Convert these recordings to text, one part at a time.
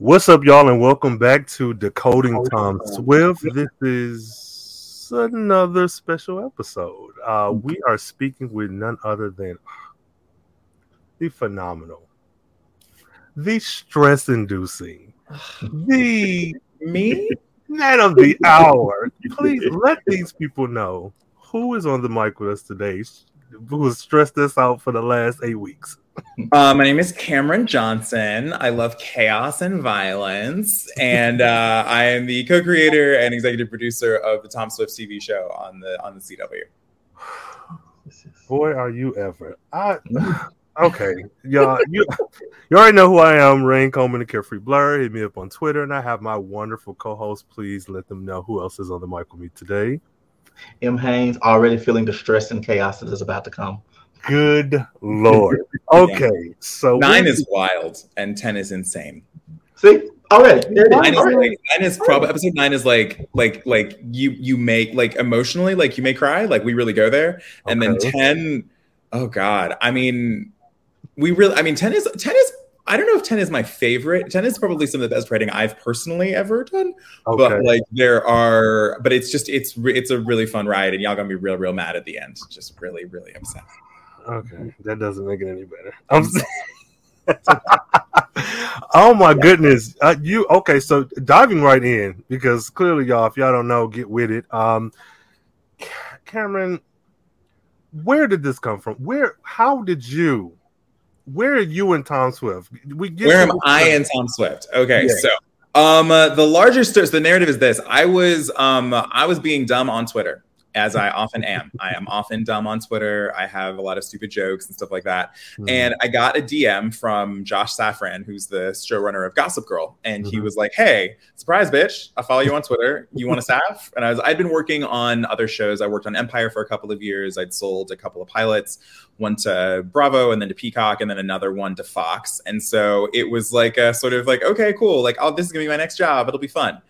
What's up, y'all, and welcome back to Decoding Tom Swift. This is another special episode. Uh, we are speaking with none other than the phenomenal, the stress-inducing, the Me? man of the hour. Please let these people know who is on the mic with us today, who has stressed us out for the last eight weeks. Uh, my name is Cameron Johnson. I love chaos and violence, and uh, I am the co-creator and executive producer of the Tom Swift TV show on the on the CW. Boy, are you ever! I okay, y'all. You you already know who I am. Rain Coleman, the Carefree Blur. Hit me up on Twitter, and I have my wonderful co-host. Please let them know who else is on the mic with me today. M. Haynes already feeling the stress and chaos that is about to come. Good lord. Okay, so Nine we- is wild, and ten is insane. See, already. There it is. Nine is like nine is probably episode nine is like like like you you make like emotionally like you may cry like we really go there, and then ten, oh god, I mean, we really I mean ten is ten is. I don't know if 10 is my favorite. 10 is probably some of the best writing I've personally ever done. okay. but like there are but it's just it's it's a really fun ride and y'all gonna be real real mad at the end just really really upset Okay, that doesn't make it any better. I'm oh my goodness, uh, you okay? So diving right in because clearly, y'all, if y'all don't know, get with it. Um, Cameron, where did this come from? Where? How did you? Where are you and Tom Swift? We get where am i and tom swift okay Yeah. so um uh, the larger sto- so the narrative is this i was um i was being dumb on twitter as I often am. I am often dumb on Twitter. I have a lot of stupid jokes and stuff like that. Hmm. And I got a DM from Josh Safran, who's the showrunner of Gossip Girl, and he Mhm. was like, "Hey, surprise, bitch! I follow you on Twitter. You want a staff?" And I was, I'd been working on other shows. I worked on Empire for a couple of years. I'd sold a couple of pilots, one to Bravo, and then to Peacock, and then another one to Fox. And so it was like a sort of like, okay, cool. Like, oh, this is gonna be my next job. It'll be fun.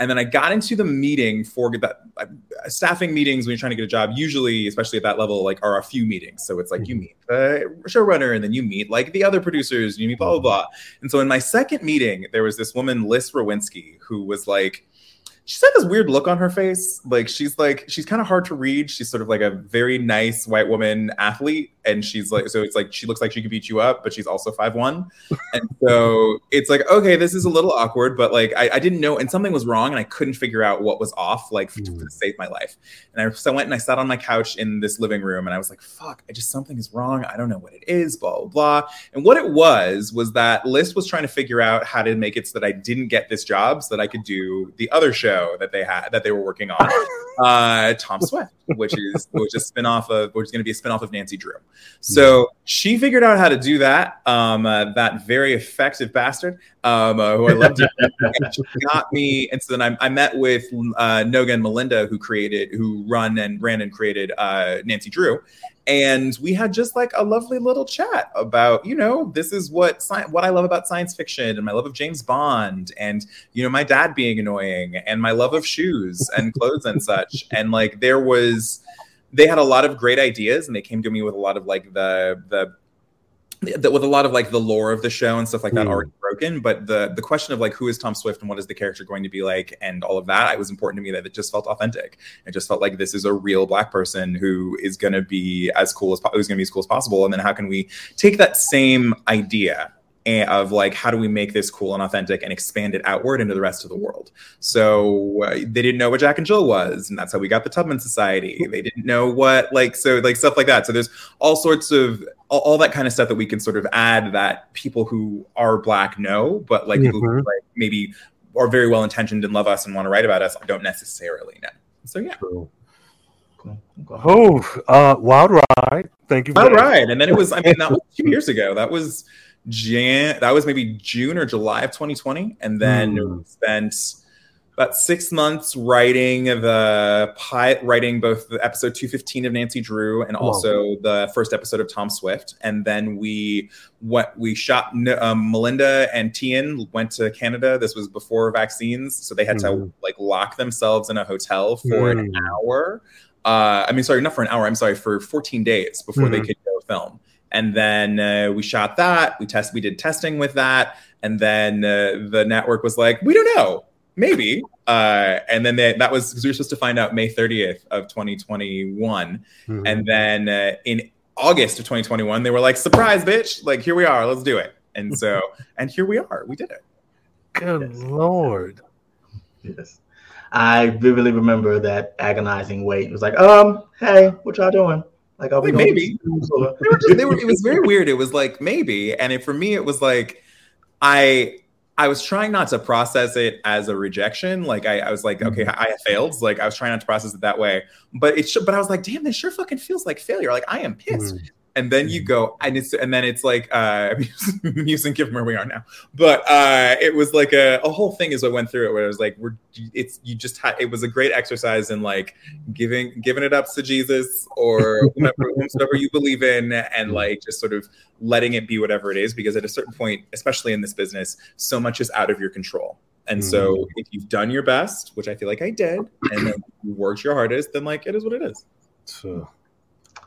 And then I got into the meeting for that uh, staffing meetings when you're trying to get a job. Usually, especially at that level, like are a few meetings. So it's like you meet the showrunner, and then you meet like the other producers, and you meet blah blah blah. And so in my second meeting, there was this woman, Lis Rowinski, who was like, she's had this weird look on her face. Like she's like she's kind of hard to read. She's sort of like a very nice white woman athlete, and she's like so it's like she looks like she could beat you up, but she's also five one. And so it's like okay, this is a little awkward, but like I, I didn't know, and something was wrong, and I couldn't figure out what was off, like to, to save my life. And I so I went and I sat on my couch in this living room, and I was like, fuck, I just something is wrong. I don't know what it is, blah blah blah. And what it was was that Lis was trying to figure out how to make it so that I didn't get this job, so that I could do the other show that they had that they were working on, uh, Tom Swift, which is which is spin off of which is going to be a spin off of Nancy Drew. So she figured out how to do that. Um, uh, that very effective bastard, um, uh, who I loved. she got me, and so then I, I met with uh, Noga and Melinda, who created, who run and ran and created uh, Nancy Drew, and we had just like a lovely little chat about you know this is what sci- what I love about science fiction and my love of James Bond and you know my dad being annoying and my love of shoes and clothes and such and like there was they had a lot of great ideas and they came to me with a lot of like the the the- with a lot of like the lore of the show and stuff like that Mm. already broken. But the the question of like who is tom swift and what is the character going to be like and all of that it was important to me that it just felt authentic. It just felt like this is a real black person who is going to be as cool as who's going to be as cool as possible. And then how can we take that same idea and- of like how do we make this cool and authentic and expand it outward into the rest of the world so uh, they didn't know what jack and jill was and that's how we got the tubman society they didn't know what like so like stuff like that so there's all sorts of all, all that kind of stuff that we can sort of add that people who are black know but like people who like maybe are very well intentioned and love us and want to write about us don't necessarily know so yeah. Cool. Oh, uh, wild ride. Thank you. Wild that. right and then it was i mean that was two years ago that was jan that was maybe june or july of 2020 and then Hmm. we spent about six months writing the pi- writing both the episode 215 of Nancy Drew and Wow. also the first episode of Tom Swift. And then we went, we shot um, Melinda and Tian went to Canada. This was before vaccines, so they had to Mhm. like lock themselves in a hotel for an Mm. hour. Uh, I mean, sorry, not for an hour. I'm sorry, for 14 days before they Mhm. could go film. And then uh, we shot that. We test. We did testing with that, and then uh, the network was like, we don't know, maybe. Uh, and then they, that was because we were supposed to find out May 30th of 2021, Mhm. and then uh, in August of 2021, they were like, surprise, bitch! Like here we are, let's do it. And so, and here we are, we did it. good lord. Yes. I vividly remember that agonizing wait. It was like, um, hey, what y'all doing? Like, Wait, going maybe. to they were just, they were, it was very weird. It was like maybe, and it, for me, it was like I I was trying not to process it as a rejection. Like I, I was like, okay, I failed. Like I was trying not to process it that way. But it should, but I was like, damn, this sure fucking feels like failure. Like I am pissed. Mm. And then you go, and it's and then it's like uh musing given where we are now. But uh it was like a, a whole thing is what went through it where it was like we're it's you just had it was a great exercise in like giving giving it up to Jesus or whomever, whomever you believe in and like just sort of letting it be whatever it is because at a certain point especially in this business so much is out of your control. And so if you've done your best which i feel like i did and then you worked your hardest then like it is what it is. So,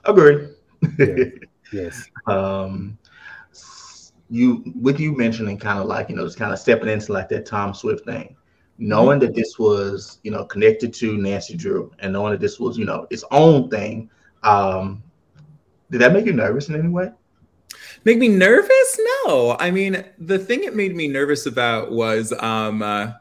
Agree. Yeah. yes. um, you with you mentioning kind of like you know just kind of stepping into like that Tom Swift thing, knowing that this was you know connected to Nancy Drew and knowing that this was you know its own thing. Um, did that make you nervous in any way? make me nervous no i mean the thing it made me nervous about was um uh,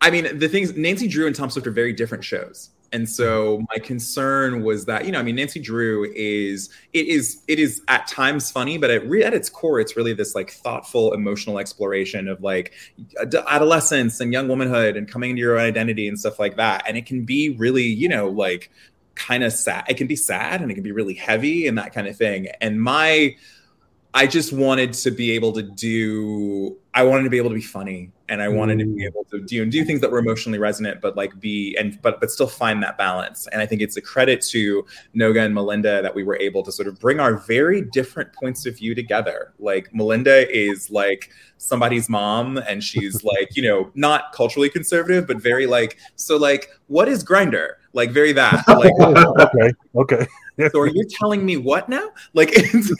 i mean the things nancy drew and tom swift are very different shows and so my concern was that you know i mean nancy drew is it is it is at times funny but at, re- at its core it's really this like thoughtful emotional exploration of like ad- adolescence and young womanhood and coming into your own identity and stuff like that. And it can be really you know like kind of sad. It can be sad and it can be really heavy and that kind of thing. And my i just wanted to be able to do i wanted to be able to be funny and i wanted to be Mm. able to do and do things that were emotionally resonant but like be and but but still find that balance and i think it's a credit to noga and melinda that we were able to sort of bring our very different points of view together like melinda is like somebody's mom and she's like you know not culturally conservative but very like so like what is Grindr like very that like okay. Okay. so are you telling me what now? Like, it's,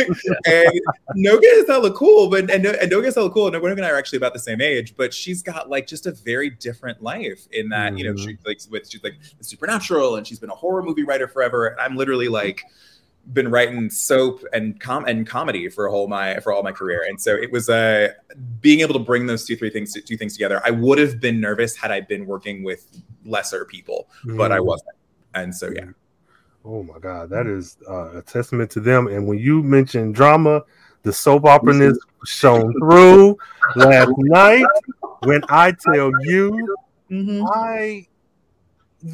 and Noga is hella cool, but and, and Noga is hella cool. And Noga and I are actually about the same age, but she's got like just a very different life in that you know Mhm. she like with she's like supernatural and she's been a horror movie writer forever. And I'm literally like been writing soap and com and comedy for a whole my for all my career. And so it was uh being able to bring those two three things two things together. I would have been nervous had I been working with lesser people, but I Mm. wasn't. And so yeah. Oh my God, that mm. is uh, a testament to them. And when you mentioned drama, the soap opera mm-hmm. shone through last night. When I tell you, mm-hmm. I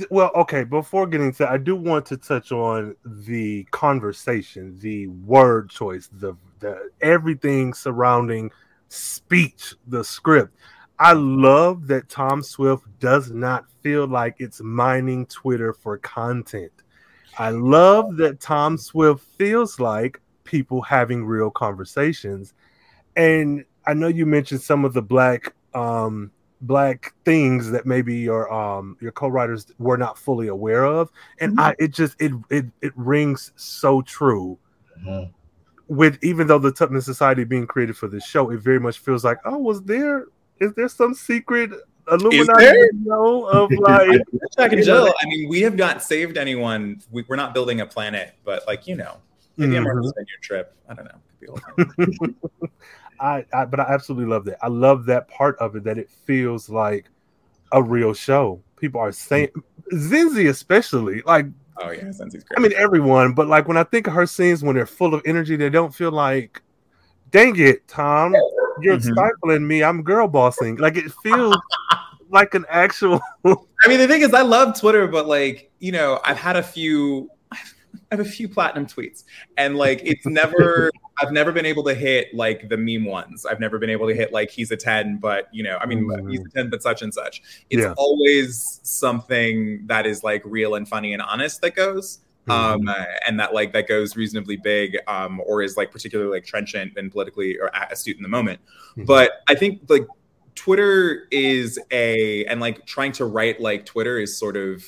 well, okay. Before getting to, I do want to touch on the conversation, the word choice, the the everything surrounding speech, the script. I love that Tom Swift does not feel like it's mining Twitter for content. I love that Tom Swift feels like people having real conversations. And I know you mentioned some of the black um black things that maybe your um your co-writers were not fully aware of. And I it just it it it rings so true Mhm. with even though the Tubman Society being created for this show, it very much feels like, oh, was there is there some secret Illuminati there? video of like Jack and You know, Jill. I mean, we have not saved anyone. We, we're not building a planet, but like you know, maybe I'm Mhm. on a vineyard trip. I don't know. Could be a whole thing. I, I but I absolutely love that. I love that part of it that it feels like a real show. People are saying Zenzi especially like oh yeah, Zenzi's great. I mean everyone, but like when I think of her scenes when they're full of energy, they don't feel like dang it, Tom, you're Mhm. stifling me. I'm girl bossing. Like it feels like an actual I mean, the thing is, I love Twitter, but like you know, I've had a few. I have a few platinum tweets, and like it's never. I've never been able to hit like the meme ones. I've never been able to hit like he's a ten, but you know, I mean, Mhm. he's a ten, but such and such. It's Yeah. always something that is like real and funny and honest that goes. Um uh, and that like that goes reasonably big um or is like particularly like trenchant and politically or astute in the moment Mhm. but i think like twitter is a and like trying to write like twitter is sort of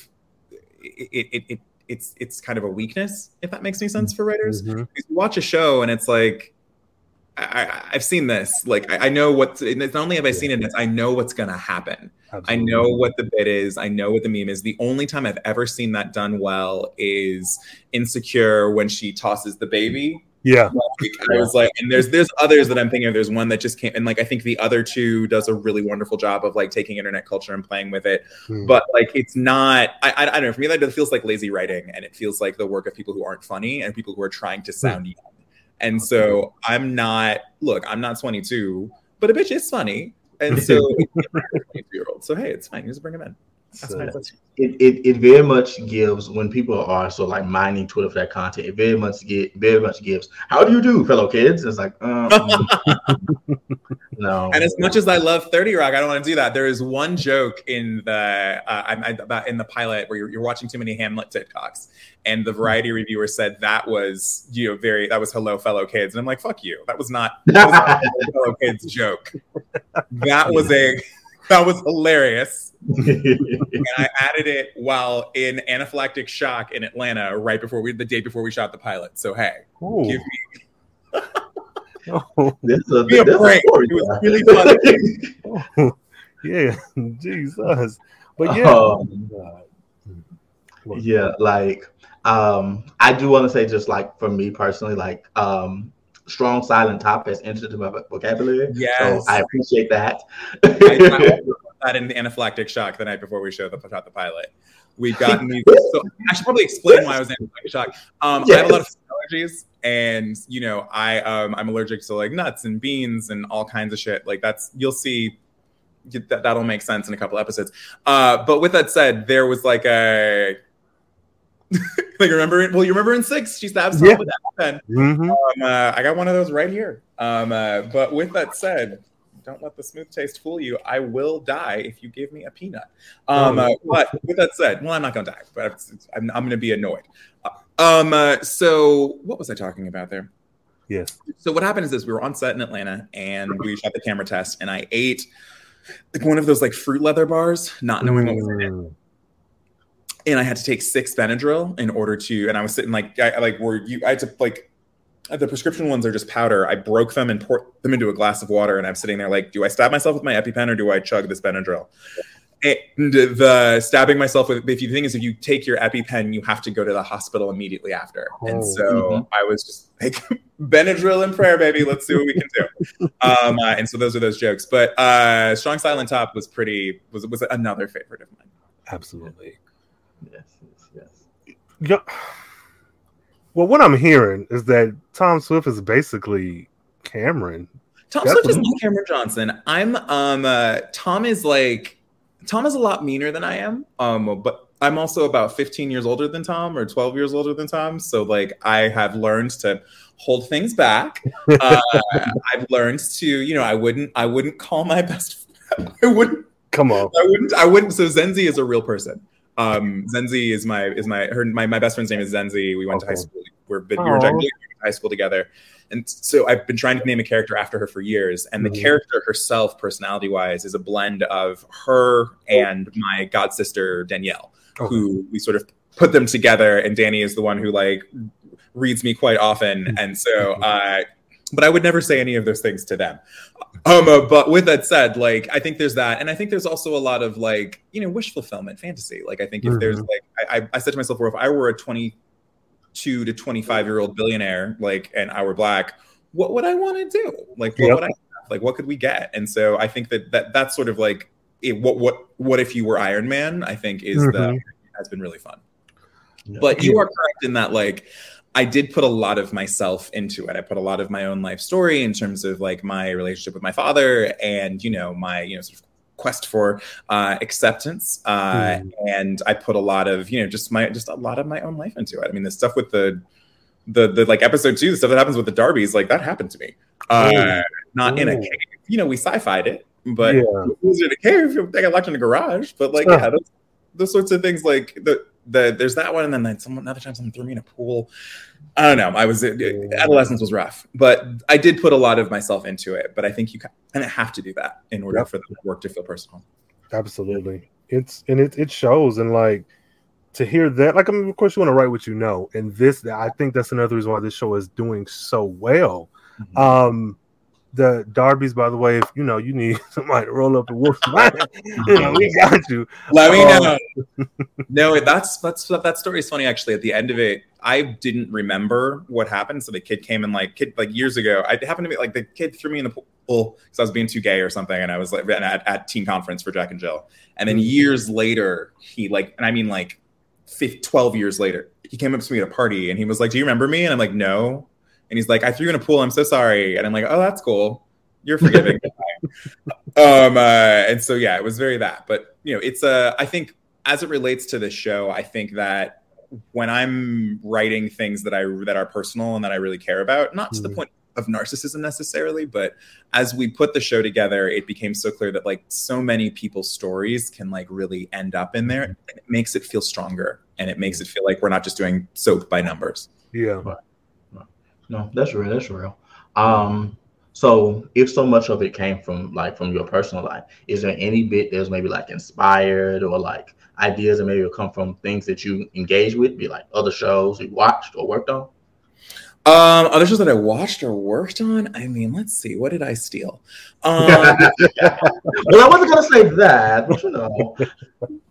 it it, it it's it's kind of a weakness if that makes any sense for writers Mhm. because you watch a show and it's like I, have seen this. Like I, I know what. Not only have I seen it, I know what's gonna happen. Absolutely. I know what the bit is. I know what the meme is. The only time I've ever seen that done well is Insecure when she tosses the baby. Yeah. Like, I was like, and there's there's others that I'm thinking of. There's one that just came, and like I think the other two does a really wonderful job of like taking internet culture and playing with it. Hmm. But like it's not. I, I, I don't know. For me, that feels like lazy writing, and it feels like the work of people who aren't funny and people who are trying to hmm. sound young. And so I'm not. Look, I'm not 22, but a bitch is funny, and so 22 year old. So hey, it's fine. Just bring him in. So it, it, it very much gives when people are so like mining Twitter for that content. It very much get very much gives. How do you do, fellow kids? It's like um, no. And as much as I love Thirty Rock, I don't want to do that. There is one joke in the uh, I, I, about in the pilot where you're, you're watching too many Hamlet TikToks, and the Variety reviewer said that was you know very that was hello fellow kids, and I'm like fuck you. That was not, that was not fellow kids joke. That was a that was hilarious. And I added it while in anaphylactic shock in Atlanta right before we the day before we shot the pilot. So hey, Ooh. give me oh, this is a, this a break. Story, it was really funny. oh, yeah, Jesus. But yeah. Um, yeah, like um I do want to say just like for me personally, like um strong silent top has entered into my vocabulary. Yes. So I appreciate that. I, in the anaphylactic shock the night before we showed the, shot the pilot. We've gotten these. So I should probably explain why I was in anaphylactic shock. Um, yes. I have a lot of allergies, and you know, I um, I'm allergic to like nuts and beans and all kinds of shit. Like that's you'll see that that'll make sense in a couple episodes. Uh, but with that said, there was like a like remember it? well you remember in six she stabs someone yeah. with that pen. Mm-hmm. Um, uh, I got one of those right here. Um, uh, but with that said, don't let the smooth taste fool you. I will die if you give me a peanut. Um, uh, but with that said, well, I'm not gonna die, but I'm, I'm gonna be annoyed. Uh, um, uh, so what was I talking about there? Yes. So what happened is this: we were on set in Atlanta, and we shot the camera test, and I ate like one of those like fruit leather bars, not knowing mm. what was in it mm and I had to take six Benadryl in order to, and I was sitting like, I like, were you, I had to like, the prescription ones are just powder. I broke them and poured them into a glass of water, and I'm sitting there like, do I stab myself with my EpiPen or do I chug this Benadryl? And the stabbing myself with, if you think is if you take your EpiPen, you have to go to the hospital immediately after. Oh, and so mm-hmm. I was just like, Benadryl and prayer, baby. Let's see what we can do. um, uh, and so those are those jokes. But uh, Strong Silent Top was pretty was was another favorite of mine. Absolutely. Yes, yes, yes. Yeah. Well, what I'm hearing is that Tom Swift is basically Cameron. Tom Swift is not Cameron Johnson. I'm um uh, Tom is like Tom is a lot meaner than I am. Um, but I'm also about 15 years older than Tom or 12 years older than Tom. So like I have learned to hold things back. Uh, I've learned to, you know, I wouldn't I wouldn't call my best friend. I wouldn't come on. I wouldn't I wouldn't so Zenzi is a real person. Um, Zenzi is my is my her my, my best friend's name is Zenzi. We went okay. to high school. We're we were in high school together, and so I've been trying to name a character after her for years. And the mm-hmm. character herself, personality wise, is a blend of her and my god sister Danielle, okay. who we sort of put them together. And Danny is the one who like reads me quite often, mm-hmm. and so uh, but I would never say any of those things to them. Um, uh, but with that said, like I think there's that, and I think there's also a lot of like you know wish fulfillment, fantasy. Like I think if mm-hmm. there's like I, I said to myself, well, if I were a 22 to 25 year old billionaire, like and I were black, what would I want to do? Like what yep. would I have? like what could we get? And so I think that that that's sort of like it, what what what if you were Iron Man? I think is mm-hmm. the has been really fun. Yeah. But you are correct in that like I did put a lot of myself into it. I put a lot of my own life story in terms of like my relationship with my father and, you know, my, you know, sort of quest for uh, acceptance. Uh, mm. And I put a lot of, you know, just my, just a lot of my own life into it. I mean, the stuff with the, the, the like episode two, the stuff that happens with the Darbies, like that happened to me. Uh, not in a cave. You know, we sci-fied it, but yeah. it was in a cave. I got locked in a garage, but like, yeah, those, those sorts of things, like the, the there's that one, and then like someone another time someone threw me in a pool. I don't know. I was adolescence was rough, but I did put a lot of myself into it. But I think you kind of have to do that in order yep. for the work to feel personal. Absolutely, it's and it it shows and like to hear that. Like I mean, of course, you want to write what you know, and this I think that's another reason why this show is doing so well. Mm-hmm. Um, the Darby's, by the way, if you know you need somebody to roll up the wolf, you know we got you. Let me know. Um, no, that's that's that story is funny. Actually, at the end of it, I didn't remember what happened. So the kid came in like kid like years ago. I happened to be like the kid threw me in the pool because I was being too gay or something, and I was like at, at teen conference for Jack and Jill. And then mm-hmm. years later, he like, and I mean like 15, 12 years later, he came up to me at a party and he was like, "Do you remember me?" And I'm like, "No." And he's like, I threw you in a pool. I'm so sorry. And I'm like, oh, that's cool. You're forgiving. um, uh, and so, yeah, it was very that. But, you know, it's a, uh, I think as it relates to this show, I think that when I'm writing things that I, that are personal and that I really care about, not to mm-hmm. the point of narcissism necessarily, but as we put the show together, it became so clear that like so many people's stories can like really end up in there. And it makes it feel stronger and it makes it feel like we're not just doing soap by numbers. Yeah. No, that's real. That's real. Um, so if so much of it came from like from your personal life, is there any bit that's maybe like inspired or like ideas that maybe will come from things that you engage with, be like other shows you watched or worked on? Um, other shows that I watched or worked on. I mean, let's see. What did I steal? Um, well, I wasn't gonna say that, but you know.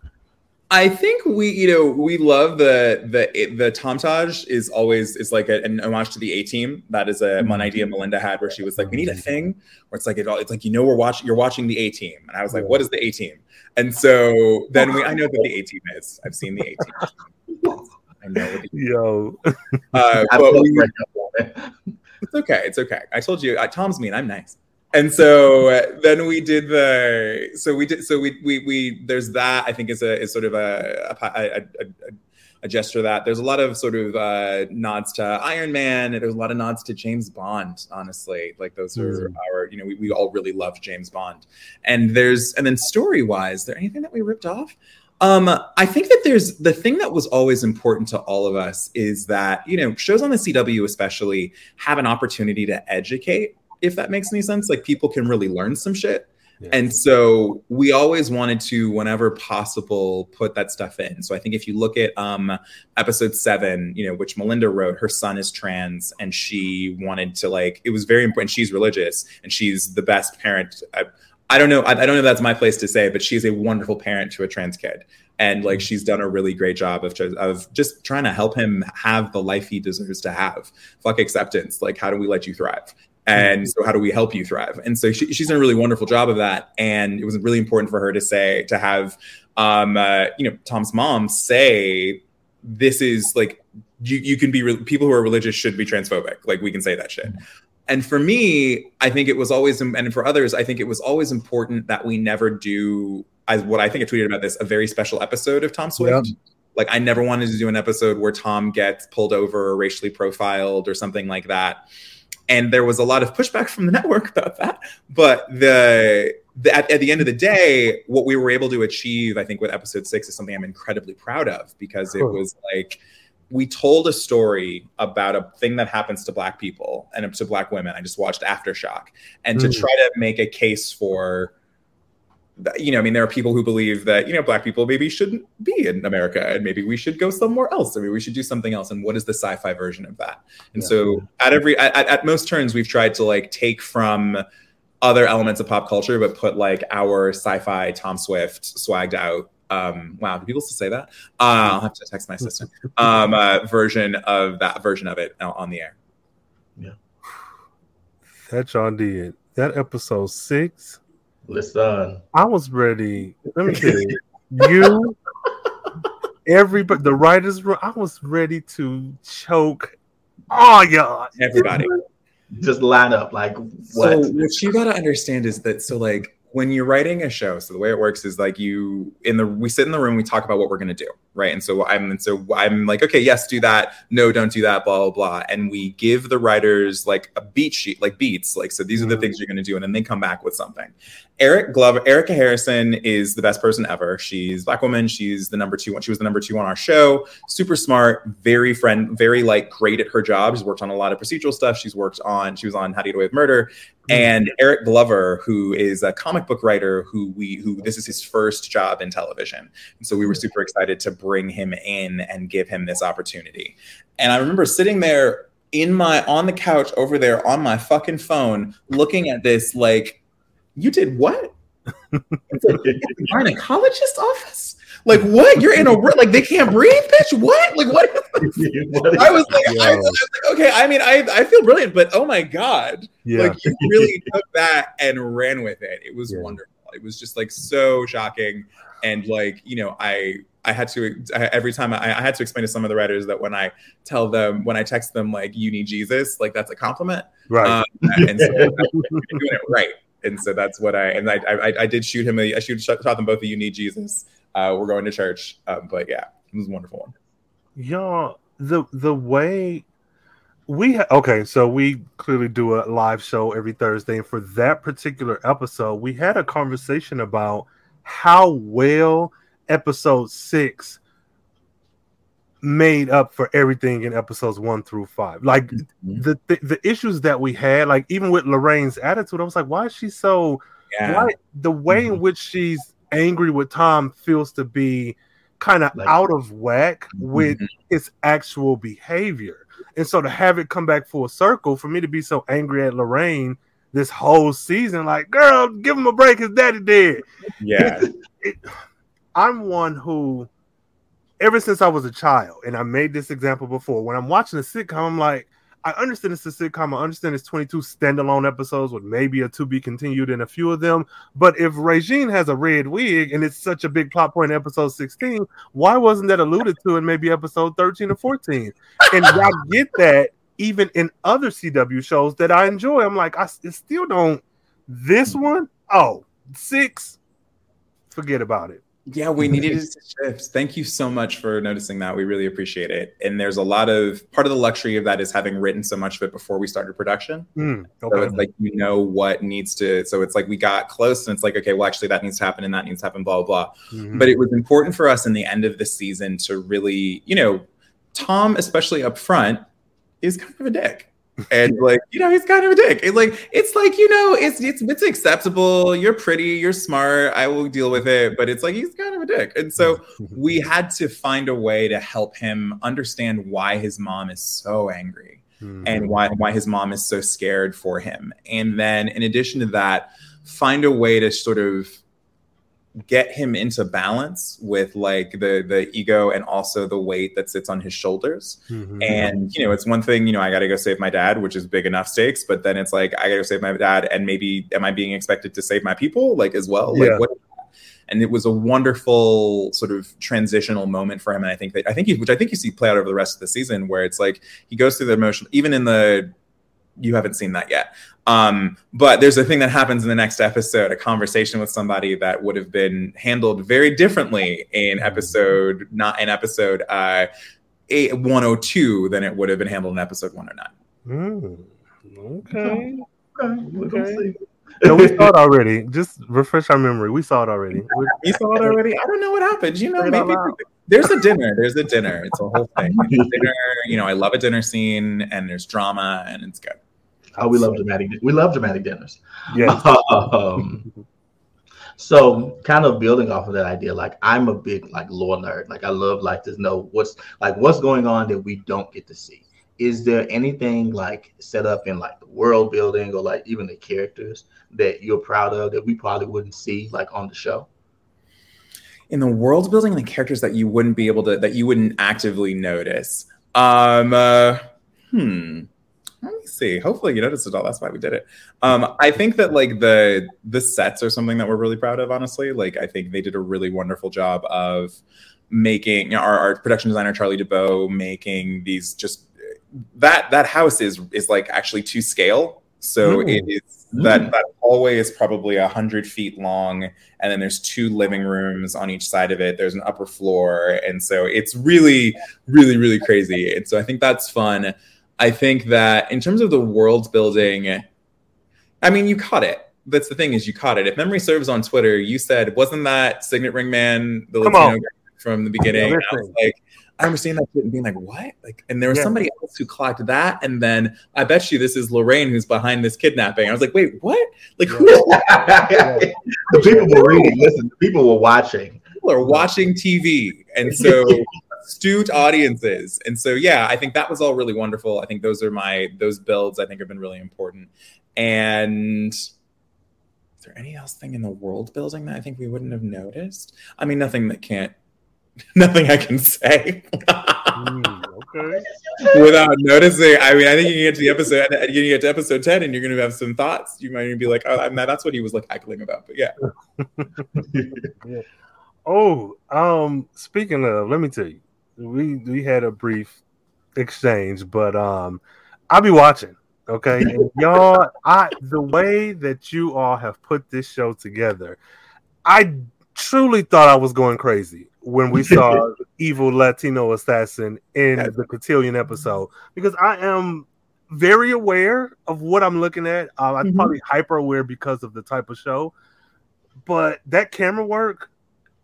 I think we, you know, we love the the the Tom Taj is always is like a, an homage to the A Team. That is a one idea Melinda had where she was like, we need a thing where it's like it all, it's like you know we're watching you're watching the A Team, and I was like, what is the A Team? And so then we I know what the A Team is. I've seen the A Team. I know. What the, Yo, uh, but we, it's okay. It's okay. I told you, uh, Tom's mean. I'm nice and so uh, then we did the so we did so we we, we there's that i think is a is sort of a a, a, a, a gesture that. There's a lot of sort of uh, nods to iron man and there's a lot of nods to james bond honestly. Like those are mm. our you know we, we all really love james bond. And there's and then story wise there anything that we ripped off? Um, I think that there's the thing that was always important to all of us is that, you know, shows on the CW especially have an opportunity to educate if that makes any sense. Like people can really learn some shit. Yeah. And so we always wanted to, whenever possible, put that stuff in. So I think if you look at um, episode seven, you know, which Melinda wrote, her son is trans, and she wanted to like it was very important. She's religious, and she's the best parent. I, I don't know. I, I don't know. If that's my place to say, but she's a wonderful parent to a trans kid, and like mm-hmm. she's done a really great job of of just trying to help him have the life he deserves to have. Fuck acceptance. Like, how do we let you thrive? And mm-hmm. so, how do we help you thrive? And so, she, she's done a really wonderful job of that. And it was really important for her to say, to have, um, uh, you know, Tom's mom say, this is like, you, you can be, re- people who are religious should be transphobic. Like, we can say that shit. Mm-hmm. And for me, I think it was always, and for others, I think it was always important that we never do, as what I think I tweeted about this, a very special episode of Tom Swift. Yeah like I never wanted to do an episode where Tom gets pulled over or racially profiled or something like that and there was a lot of pushback from the network about that. But the, the at, at, the end of the day what we were able to achieve i think with episode six is something i'm incredibly proud of because it was like we told a story about a thing that happens to black people and to black women. I just watched aftershock. And mm. to try to make a case for you know, I mean, there are people who believe that, you know, black people maybe shouldn't be in America and maybe we should go somewhere else. I mean, we should do something else. And what is the sci-fi version of that? And yeah. so at every, at, at most turns, we've tried to like take from other elements of pop culture, but put like our sci-fi Tom Swift swagged out. Um, wow, do people still say that? Uh, I'll have to text my sister. Um, uh, version of that version of it on the air. Yeah. That John did. That episode six Listen, I was ready. Let me tell you, you, everybody, the writers room, I was ready to choke Oh y'all. Everybody. Just line up like what? So what you got to understand is that so like when you're writing a show, so the way it works is like you in the we sit in the room, we talk about what we're gonna do, right? And so I'm and so I'm like, okay, yes, do that. No, don't do that. Blah blah blah. And we give the writers like a beat sheet, like beats, like so these are the mm-hmm. things you're gonna do, and then they come back with something. Eric Glover, Erica Harrison is the best person ever. She's black woman. She's the number two one. She was the number two on our show. Super smart, very friend, very like great at her job. She's worked on a lot of procedural stuff. She's worked on. She was on How to Get Away with Murder. Mm-hmm. And Eric Glover, who is a comic book writer, who we who this is his first job in television, and so we were super excited to bring him in and give him this opportunity. And I remember sitting there in my on the couch over there on my fucking phone, looking at this like, you did what? it's a gynecologist office. Like what? You're in a like they can't breathe, bitch. What? Like what? I was like, I was like, okay. I mean, I I feel brilliant, but oh my god, yeah. like you really took that and ran with it. It was yeah. wonderful. It was just like so shocking, and like you know, I I had to every time I, I, had to explain to some of the writers that when I tell them when I text them like you need Jesus, like that's a compliment, right? Um, and so doing it right. And so that's what I and I I, I did shoot him. A, I shoot shot them both a you need Jesus. Uh, we're going to church, um, but yeah, it was a wonderful one. Y'all, the the way we ha- okay, so we clearly do a live show every Thursday, and for that particular episode, we had a conversation about how well episode six made up for everything in episodes one through five. Like mm-hmm. the, the, the issues that we had, like even with Lorraine's attitude, I was like, why is she so? Yeah. Why the way mm-hmm. in which she's angry with Tom feels to be kind of like, out of whack with mm-hmm. his actual behavior. And so to have it come back full circle, for me to be so angry at Lorraine this whole season, like, girl, give him a break. His daddy did. Yeah. It, it, I'm one who, ever since I was a child, and I made this example before, when I'm watching a sitcom, I'm like, I understand it's a sitcom. I understand it's 22 standalone episodes with maybe a to be continued in a few of them. But if Regine has a red wig and it's such a big plot point in episode 16, why wasn't that alluded to in maybe episode 13 or 14? And I get that even in other CW shows that I enjoy. I'm like, I still don't. This one, oh, six, forget about it. Yeah, we needed to shift. Thank you so much for noticing that. We really appreciate it. And there's a lot of part of the luxury of that is having written so much of it before we started production. Mm, okay. So it's like you know what needs to. So it's like we got close, and it's like okay, well, actually that needs to happen, and that needs to happen, blah blah blah. Mm-hmm. But it was important for us in the end of the season to really, you know, Tom, especially up front, is kind of a dick and like you know he's kind of a dick. And like it's like you know it's it's it's acceptable. You're pretty. You're smart. I will deal with it. But it's like he's kind of a dick. And so we had to find a way to help him understand why his mom is so angry mm-hmm. and why why his mom is so scared for him. And then in addition to that find a way to sort of get him into balance with like the the ego and also the weight that sits on his shoulders mm-hmm. and you know it's one thing you know i gotta go save my dad which is big enough stakes but then it's like i gotta go save my dad and maybe am i being expected to save my people like as well yeah. like what and it was a wonderful sort of transitional moment for him and i think that i think he, which i think you see play out over the rest of the season where it's like he goes through the emotion even in the you haven't seen that yet um, but there's a thing that happens in the next episode, a conversation with somebody that would have been handled very differently in episode not in episode uh, 102 than it would have been handled in episode 109. Mm, okay. Okay. okay. no, we saw it already. Just refresh our memory. We saw it already. We saw it already. I don't know what happened. You know, maybe there's a dinner. There's a dinner. It's a whole thing. dinner. You know, I love a dinner scene, and there's drama, and it's good. Oh, we love dramatic. We love dramatic dinners. Yeah. um, so, kind of building off of that idea, like I'm a big like lore nerd. Like I love like to know what's like what's going on that we don't get to see. Is there anything like set up in like the world building or like even the characters that you're proud of that we probably wouldn't see like on the show? In the world building and the characters that you wouldn't be able to that you wouldn't actively notice. Um uh, hmm let me see. Hopefully you noticed it all. That's why we did it. Um, I think that like the the sets are something that we're really proud of. Honestly, like I think they did a really wonderful job of making you know, our, our production designer Charlie DeBow making these just that that house is is like actually to scale. So it is that mm. that hallway is probably a hundred feet long, and then there's two living rooms on each side of it. There's an upper floor, and so it's really, really, really crazy. And so I think that's fun. I think that in terms of the world building, I mean, you caught it. That's the thing is you caught it. If memory serves on Twitter, you said, wasn't that Signet Ring Man the Come Latino from the beginning? I was like, I remember seeing that shit and being like, what? Like, and there was yeah. somebody else who clocked that. And then I bet you this is Lorraine who's behind this kidnapping. I was like, wait, what? Like, yeah. the people were reading, listen, the people were watching. People are watching TV. And so astute audiences. And so, yeah, I think that was all really wonderful. I think those are my those builds. I think have been really important. And is there any else thing in the world building that I think we wouldn't have noticed? I mean, nothing that can't, nothing I can say. Mm, okay. Without noticing, I mean, I think you can get to the episode, you get to episode ten, and you're going to have some thoughts. You might even be like, "Oh, I mean, that's what he was like heckling about." But yeah, Oh, um, speaking of, let me tell you, we we had a brief exchange, but um, I'll be watching. Okay, and y'all, I the way that you all have put this show together, I truly thought I was going crazy when we saw evil Latino assassin in the Cotillion episode because I am very aware of what I'm looking at. Uh, I'm Mhm. probably hyper aware because of the type of show, but that camera work,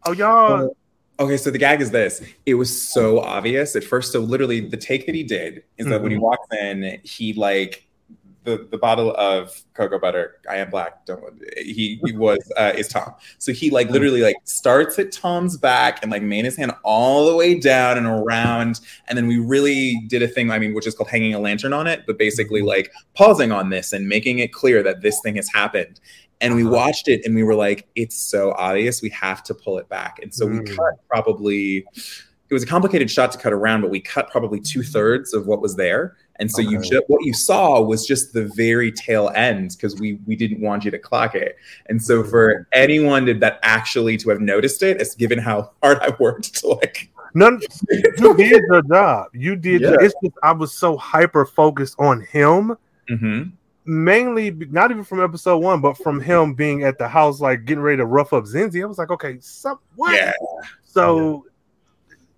oh y'all, Okay, so the gag is this. It was so obvious at first. So literally the take that he did is that when he walks in, he like the, the bottle of cocoa butter, I am black, don't he, he was uh is Tom. So he like literally like starts at Tom's back and like made his hand all the way down and around. And then we really did a thing, I mean, which is called hanging a lantern on it, but basically like pausing on this and making it clear that this thing has happened. And we Uh-huh. watched it and we were like, it's so obvious. We have to pull it back. And so we Mm. cut probably, it was a complicated shot to cut around, but we cut probably two thirds of what was there. And so you Okay. ju- what you saw was just the very tail end because we we didn't want you to clock it. And so for anyone that actually to have noticed it, it's given how hard I worked to like. none. You did your job. You did. Yeah. Your, it's just I was so hyper focused on him. Mhm. Mainly not even from episode one, but from him being at the house, like getting ready to rough up Zenzi. I was like, okay, some what? Yeah. So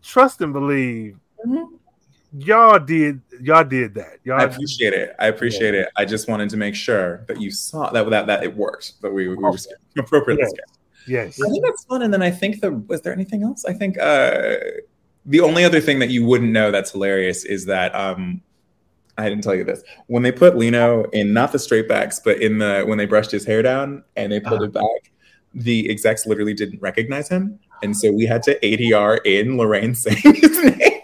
trust and believe. Mhm. Y'all did y'all did that. Y'all I appreciate it. I appreciate it. I just wanted to make sure that you saw that that, that it worked, that we, we were appropriately Yes. scared. yes. I think that's fun. And then I think the was there anything else? I think uh the only other thing that you wouldn't know that's hilarious is that um I didn't tell you this. When they put Lino in not the straight backs, but in the when they brushed his hair down and they pulled Uh-huh. it back, the execs literally didn't recognize him. And so we had to ADR in Lorraine saying his name.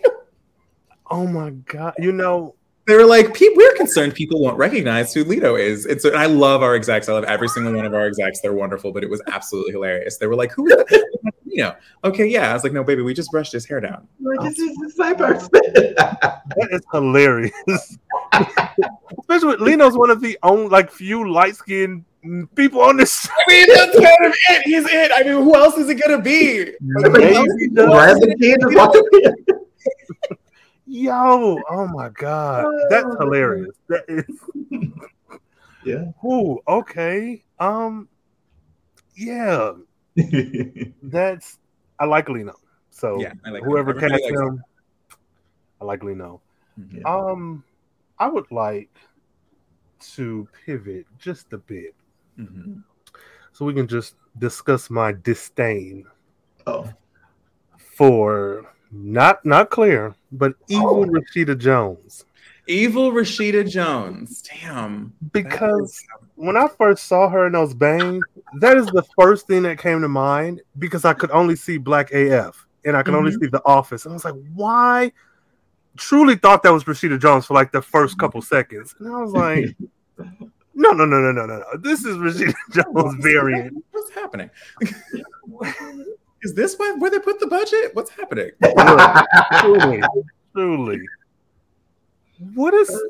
Oh my god. You know, They were like, we're concerned people won't recognize who Lito is. And so and I love our execs. I love every single one of our execs. They're wonderful, but it was absolutely hilarious. They were like, who is that? Lino? Okay, yeah. I was like, no, baby, we just brushed his hair down. Like, this is the same person. that is hilarious. Especially with Lino's one of the only like few light skinned people on this show. I mean, that's kind of it. He's it. I mean, who else is it gonna be? Like, who else is it? Grab the kid and walk in. Yo, oh my god. That's hilarious. That is Yeah. Ooh, okay. Um, yeah, that's I like Lino. So Yeah, I like whoever him. Cast likes him, I like Lino. Mhm. Um, I would like to pivot just a bit Mhm. so we can just discuss my disdain Oh. for not not clear, but evil Oh. Rashida Jones. Evil Rashida Jones. Damn. Because when I first saw her in those bangs, that is the first thing that came to mind because I could only see Black AF and I could only mm-hmm. see The Office. And I was like, why? Truly thought that was Rashida Jones for like the first couple seconds. And I was like, no, no, no, no, no, no, no. This is Rashida Jones variant. What's happening? is this why, where they put the budget? What's happening? truly, truly. What is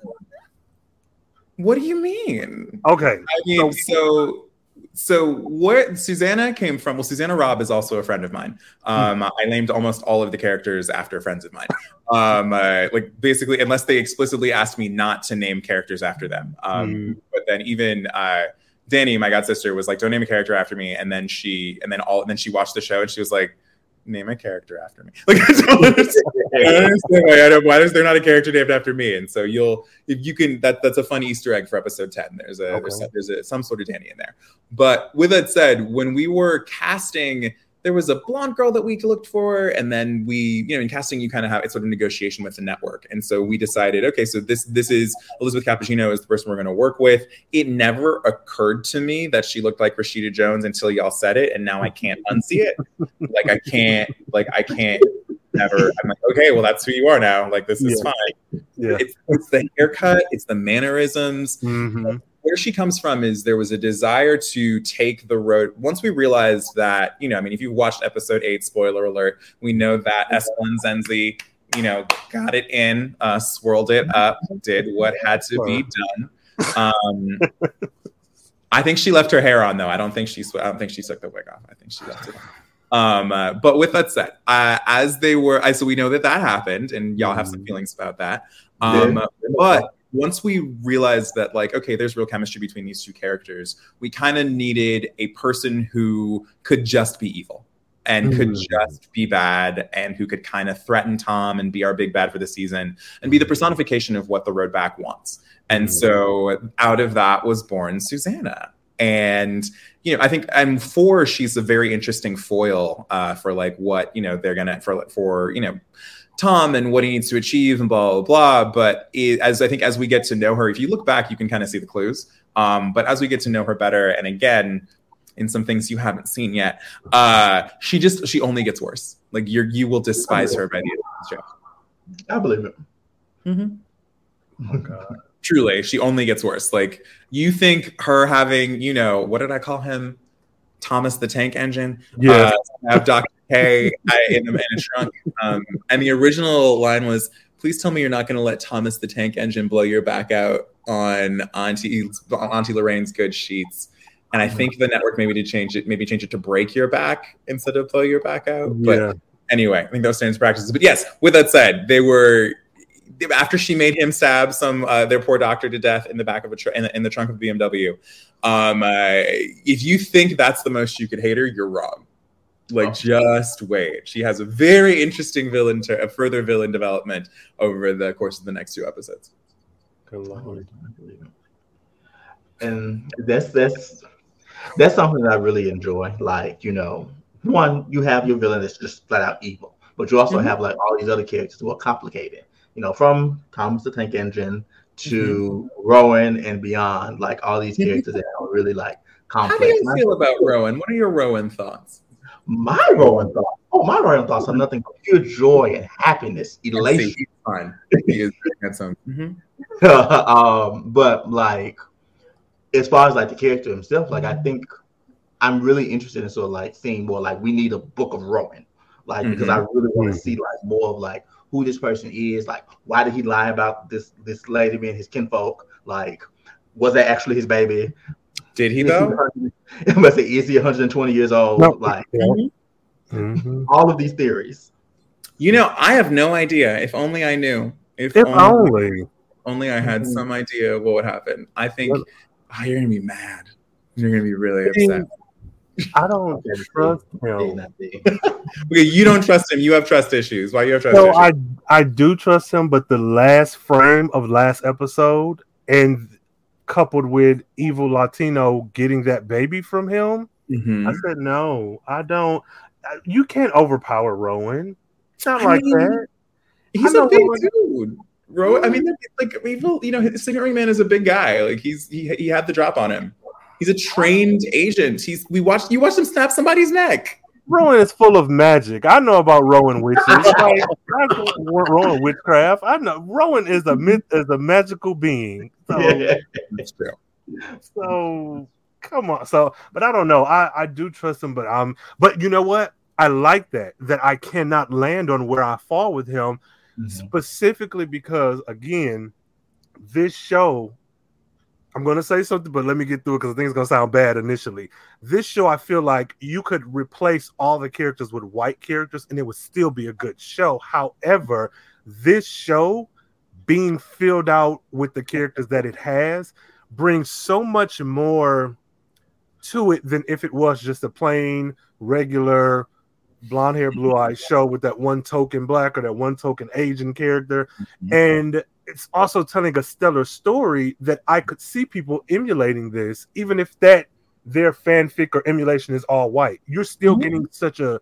What do you mean? okay? I mean, so so what Susanna came from? Well, Susanna Robb is also a friend of mine. Um, I named almost all of the characters after friends of mine. Um, uh, like basically, unless they explicitly asked me not to name characters after them. Um, Mm. But then even uh, Danny, my god sister, was like, "Don't name a character after me." And then she, and then all, and then she watched the show and she was like. Name a character after me. Like I don't understand. I don't understand why, I don't, why is there not a character named after me? And so you'll, if you can, that that's a fun Easter egg for episode ten. There's a there's, there's a, some sort of Danny in there. But with that said, when we were casting, there was a blonde girl that we looked for, and then we, you know, in casting, you kind of have it's sort of negotiation with the network, and so we decided, okay, so this this is Elizabeth Cappuccino is the person we're going to work with. It never occurred to me that she looked like Rashida Jones until y'all said it, and now I can't unsee it. like I can't, like I can't never. I'm like, okay, well, that's who you are now. Like, this is Yeah. fine. Yeah. It's, it's the haircut, it's the mannerisms. Mhm. Where she comes from is there was a desire to take the road. Once we realized that, you know, I mean, if you watched episode eight, spoiler alert, we know that Esplin Zenzi, you know, got it in, uh, swirled it up, did what had to be done. Um, I think she left her hair on though. I don't think she. sw- I don't think she took the wig off. I think she left it on. Um, uh, but with that said, uh, as they were, I so we know that that happened, and y'all have some feelings about that. Um, but once we realized that, like, okay, there's real chemistry between these two characters, we kind of needed a person who could just be evil and could Mm. just be bad and who could kind of threaten Tom and be our big bad for the season and be the personification of what the road back wants. And Mm. so out of that was born Susanna. And you know, I think I'm for she's a very interesting foil uh, for like what you know they're gonna for for you know Tom and what he needs to achieve and blah blah blah. But it, as I think as we get to know her, if you look back, you can kind of see the clues. Um, but as we get to know her better, and again, in some things you haven't seen yet, uh, she just she only gets worse. Like you're you will despise her by the end of the show. I believe it. Hmm. Oh God. Truly, she only gets worse. Like you think her having, you know, what did I call him? Thomas the Tank Engine. Yeah. Uh, have Dr. Uh, in, the, in a trunk. Um, and the original line was, "Please tell me you're not going to let Thomas the Tank Engine blow your back out on Auntie Auntie Lorraine's good sheets." And I think the network maybe did change it, maybe change it to break your back instead of blow your back out. But yeah. anyway, I think those standards practices. But yes, with that said, they were after she made him stab some uh, their poor doctor to death in the back of a tr- in, the, in the trunk of a BMW. Um, uh, if you think that's the most you could hate her, you're wrong. Like Oh. just wait. She has a very interesting villain, to, a further villain development over the course of the next two episodes. Good Lord. believe it. I believe it. And that's that's that's something that I really enjoy. Like, you know, one, you have your villain that's just flat out evil, but you also Mhm. have like all these other characters who are complicated. You know, from Thomas the Tank Engine to Rowan and beyond, like all these characters that are really like How do you feel about Rowan? What are your Rowan thoughts? My Rowan thoughts. Oh, my Rowan thoughts are nothing but pure joy and happiness, elation. he's fine. He is handsome. Mhm. um, but like as far as like the character himself, like I think I'm really interested in sort of like seeing more like we need a book of Rowan. Like because I really want to see like more of like who this person is, like why did he lie about this this lady being his kinfolk? Like, was that actually his baby? Did he though? 100 I'm gonna say, is he 120 years old? No. Like Mhm. all of these theories. You know, I have no idea. If only I knew. If, If only, only. only I had Mhm. some idea of what would happen. I think Well- oh, you're gonna be mad. You're gonna be really upset. I don't trust him. Okay, you don't trust him. You have trust issues. Why you have trust So issues? I I do trust him, but the last frame of last episode and coupled with evil Latino getting that baby from him, Mhm. I said no, I don't. You can't overpower Rowan. It's not I like mean, that. He's a big Rowan- dude. Ro- I mean, like evil. You know, his Man is a big guy. Like he's he he had the drop on him. He's a trained agent. He's we watched you watched him snap somebody's neck. Rowan is full of magic. I know about Rowan witches. like, Rowan witchcraft. I know Rowan is a myth, is a magical being. So, so come on. So, but I don't know. I I do trust him, but um, but you know what? I like that that I cannot land on where I fall with him specifically because again, this show. I'm gonna say something, but let me get through it because I think it's gonna sound bad initially. This show, I feel like you could replace all the characters with white characters, and it would still be a good show. However, this show being filled out with the characters that it has brings so much more to it than if it was just a plain regular blonde hair blue eyed show with that one token black or that one token asian character mm-hmm. and it's also telling a stellar story that i could see people emulating this even if that their fanfic or emulation is all white you're still Mhm. getting such a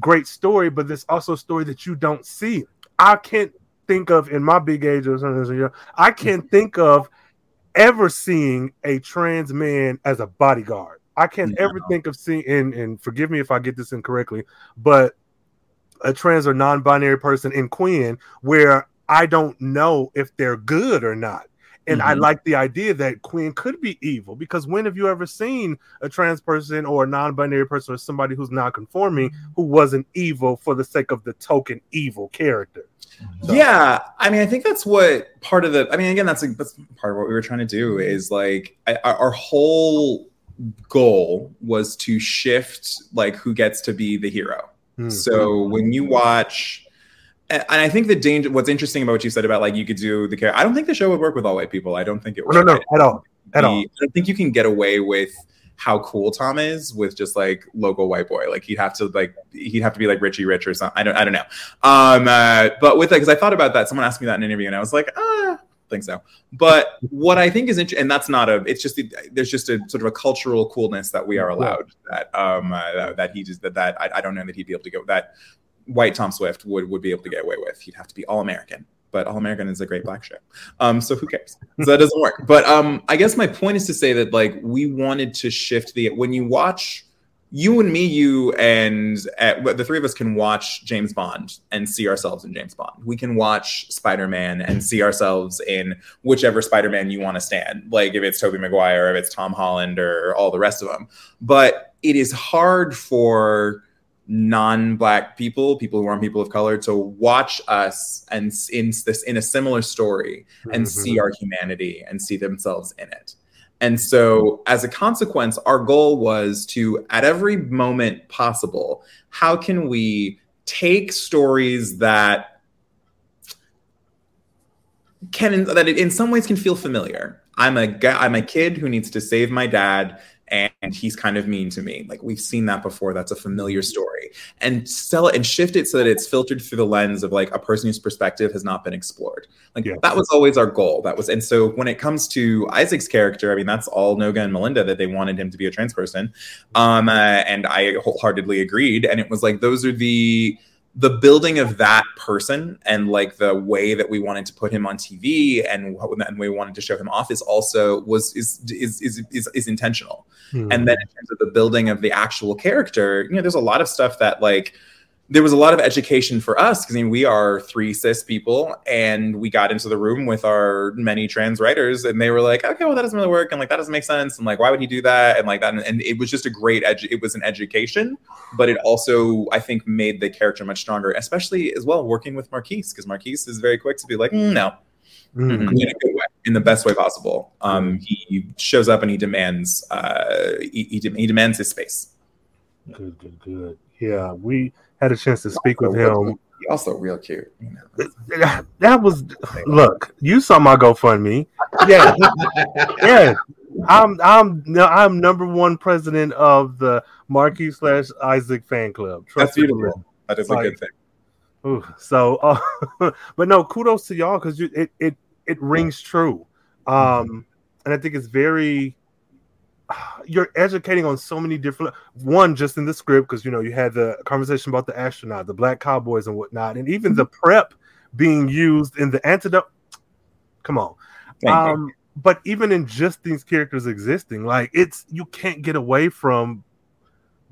great story but there's also a story that you don't see i can't think of in my big age or something i can't think of ever seeing a trans man as a bodyguard i can't No. ever think of seeing and, and forgive me if i get this incorrectly but a trans or non-binary person in Quinn where I don't know if they're good or not. And mm-hmm. I like the idea that Quinn could be evil because when have you ever seen a trans person or a non-binary person or somebody who's non-conforming who wasn't evil for the sake of the token evil character? So. Yeah, I mean, I think that's what part of the. I mean, again, that's like that's part of what we were trying to do is like I, our whole goal was to shift like who gets to be the hero. Mm-hmm. So when you watch and I think the danger. What's interesting about what you said about like you could do the character. I don't think the show would work with all white people. I don't think it would. No, no, at all, at all. I don't think you can get away with how cool Tom is with just like local white boy. Like he'd have to like he'd have to be like Richie Rich or something. I don't I don't know. Um, uh, but with that, because I thought about that. Someone asked me that in an interview, and I was like, ah. Think so, but what I think is interesting, and that's not a. It's just there's just a sort of a cultural coolness that we are allowed. That um uh, that he just that that I, I don't know that he'd be able to go that white Tom Swift would would be able to get away with. He'd have to be all American, but All American is a great black show. Um, so who cares? So that doesn't work. But um, I guess my point is to say that like we wanted to shift the when you watch you and me, you and uh, the three of us can watch James Bond and see ourselves in James Bond. We can watch Spider Man and see ourselves in whichever Spider Man you want to stand, like if it's Tobey Maguire, if it's Tom Holland, or all the rest of them. But it is hard for non-black people people who aren't people of color to watch us and in this in a similar story and mm-hmm. see our humanity and see themselves in it. And so as a consequence our goal was to at every moment possible how can we take stories that can that in some ways can feel familiar? I'm a i'm a kid who needs to save my dad and he's kind of mean to me. Like we've seen that before. That's a familiar story. And sell it and shift it so that it's filtered through the lens of like a person whose perspective has not been explored. Like yeah. that was always our goal. That was and so when it comes to Isaac's character, I mean that's all Noga and Melinda that they wanted him to be a trans person. Um uh, and I wholeheartedly agreed. And it was like those are the the building of that person and like the way that we wanted to put him on TV and what and we wanted to show him off is also was is is is is, is intentional. Hmm. And then in terms of the building of the actual character, you know, there's a lot of stuff that like there was a lot of education for us because I mean, we are three cis people, and we got into the room with our many trans writers, and they were like, "Okay, well, that doesn't really work," and like that doesn't make sense, and like, why would he do that, and like that, and, and it was just a great edu- It was an education, but it also, I think, made the character much stronger, especially as well working with Marquise because Marquise is very quick to be like, mm, "No, mm-hmm. in a good way, in the best way possible." Um, he shows up and he demands, uh, he, he, he demands his space. Good, good, good. Yeah, we had a chance to speak with him. Also, real cute. You know. That was look. You saw my GoFundMe. Yeah, yeah. I'm I'm I'm number one president of the Marquise slash Isaac fan club. Trust That's beautiful. That is like, a good thing. Ooh, so, uh, but no, kudos to y'all because it it it rings true, um, and I think it's very you're educating on so many different one just in the script because you know you had the conversation about the astronaut the black cowboys and whatnot and even the prep being used in the antidote come on. Um, but even in just these characters existing like it's you can't get away from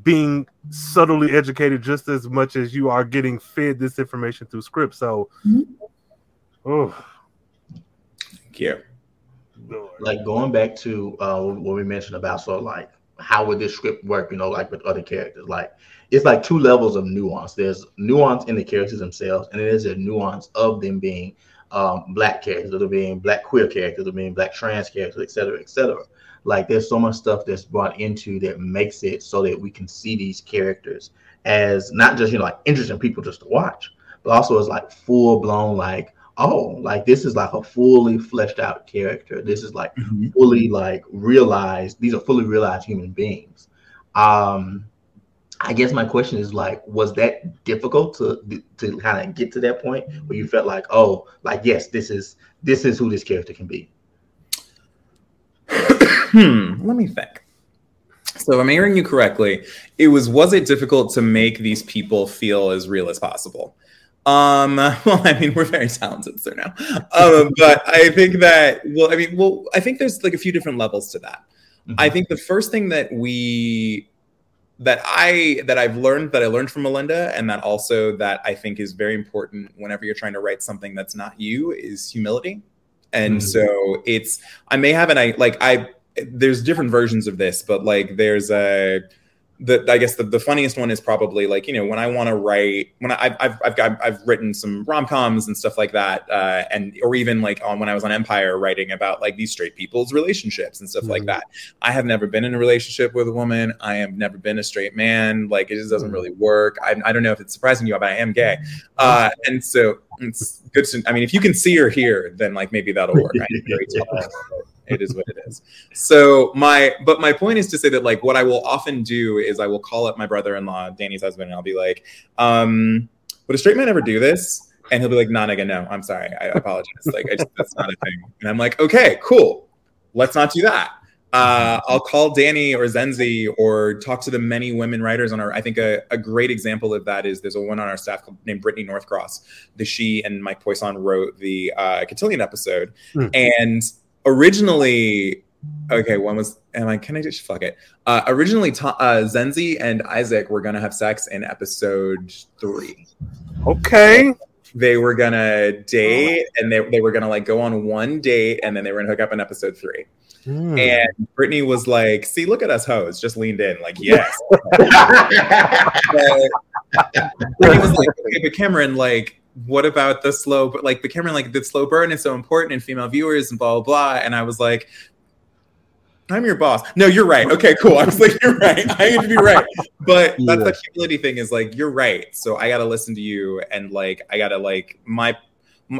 being subtly educated just as much as you are getting fed this information through script so mm-hmm. oh thank you like going back to uh, what we mentioned about so like how would this script work, you know, like with other characters. Like it's like two levels of nuance. There's nuance in the characters themselves, and there's a nuance of them being um, black characters, of them being black queer characters, of being black trans characters, et cetera, et cetera. Like there's so much stuff that's brought into that makes it so that we can see these characters as not just you know like interesting people just to watch, but also as like full blown like oh, like this is like a fully fleshed out character. This is like mm-hmm. fully like realized. These are fully realized human beings. Um, I guess my question is like, was that difficult to to kind of get to that point where you felt like, oh, like yes, this is this is who this character can be. hmm. Let me think. So, if I'm hearing you correctly, it was was it difficult to make these people feel as real as possible? Um, well, I mean, we're very talented, sir, now. Um, but I think that, well, I mean, well, I think there's like a few different levels to that. Mm-hmm. I think the first thing that we that I that I've learned that I learned from Melinda, and that also that I think is very important whenever you're trying to write something that's not you is humility. And mm-hmm. so it's I may have an I like I there's different versions of this, but like there's a the I guess the, the funniest one is probably like you know when I want to write when I, I've I've got I've written some rom coms and stuff like that uh, and or even like on when I was on Empire writing about like these straight people's relationships and stuff mm-hmm. like that. I have never been in a relationship with a woman. I have never been a straight man. Like it just doesn't mm-hmm. really work. I, I don't know if it's surprising you, but I am gay, uh, and so it's good to. I mean, if you can see or hear, then like maybe that'll work. I'm very tall it is what it is. So my, but my point is to say that like what I will often do is I will call up my brother-in-law, Danny's husband, and I'll be like, um, would a straight man ever do this? And he'll be like, nah, nigga, no, I'm sorry, I apologize. like I just, that's not a thing. And I'm like, okay, cool, let's not do that. Uh, I'll call Danny or Zenzi or talk to the many women writers on our. I think a, a great example of that is there's a woman on our staff named Brittany Northcross. The she and Mike Poisson wrote the uh, Cotillion episode, mm. and originally okay one was am i can i just fuck it. Uh originally uh zenzi and isaac were gonna have sex in episode three. Okay. They were gonna date and they, they were gonna like go on one date and then they were gonna hook up in episode three. Mm. and brittany was like see look at us hoes just leaned in like yes. Brittany was like okay, but cameron like what about the slow but like the camera like the slow burn is so important in female viewers and blah blah blah. And i was like i'm your boss. No you're right. Okay cool. I was like you're right. I need to be right. But yeah. that's the humility thing is like you're right. So i gotta listen to you and like i gotta like my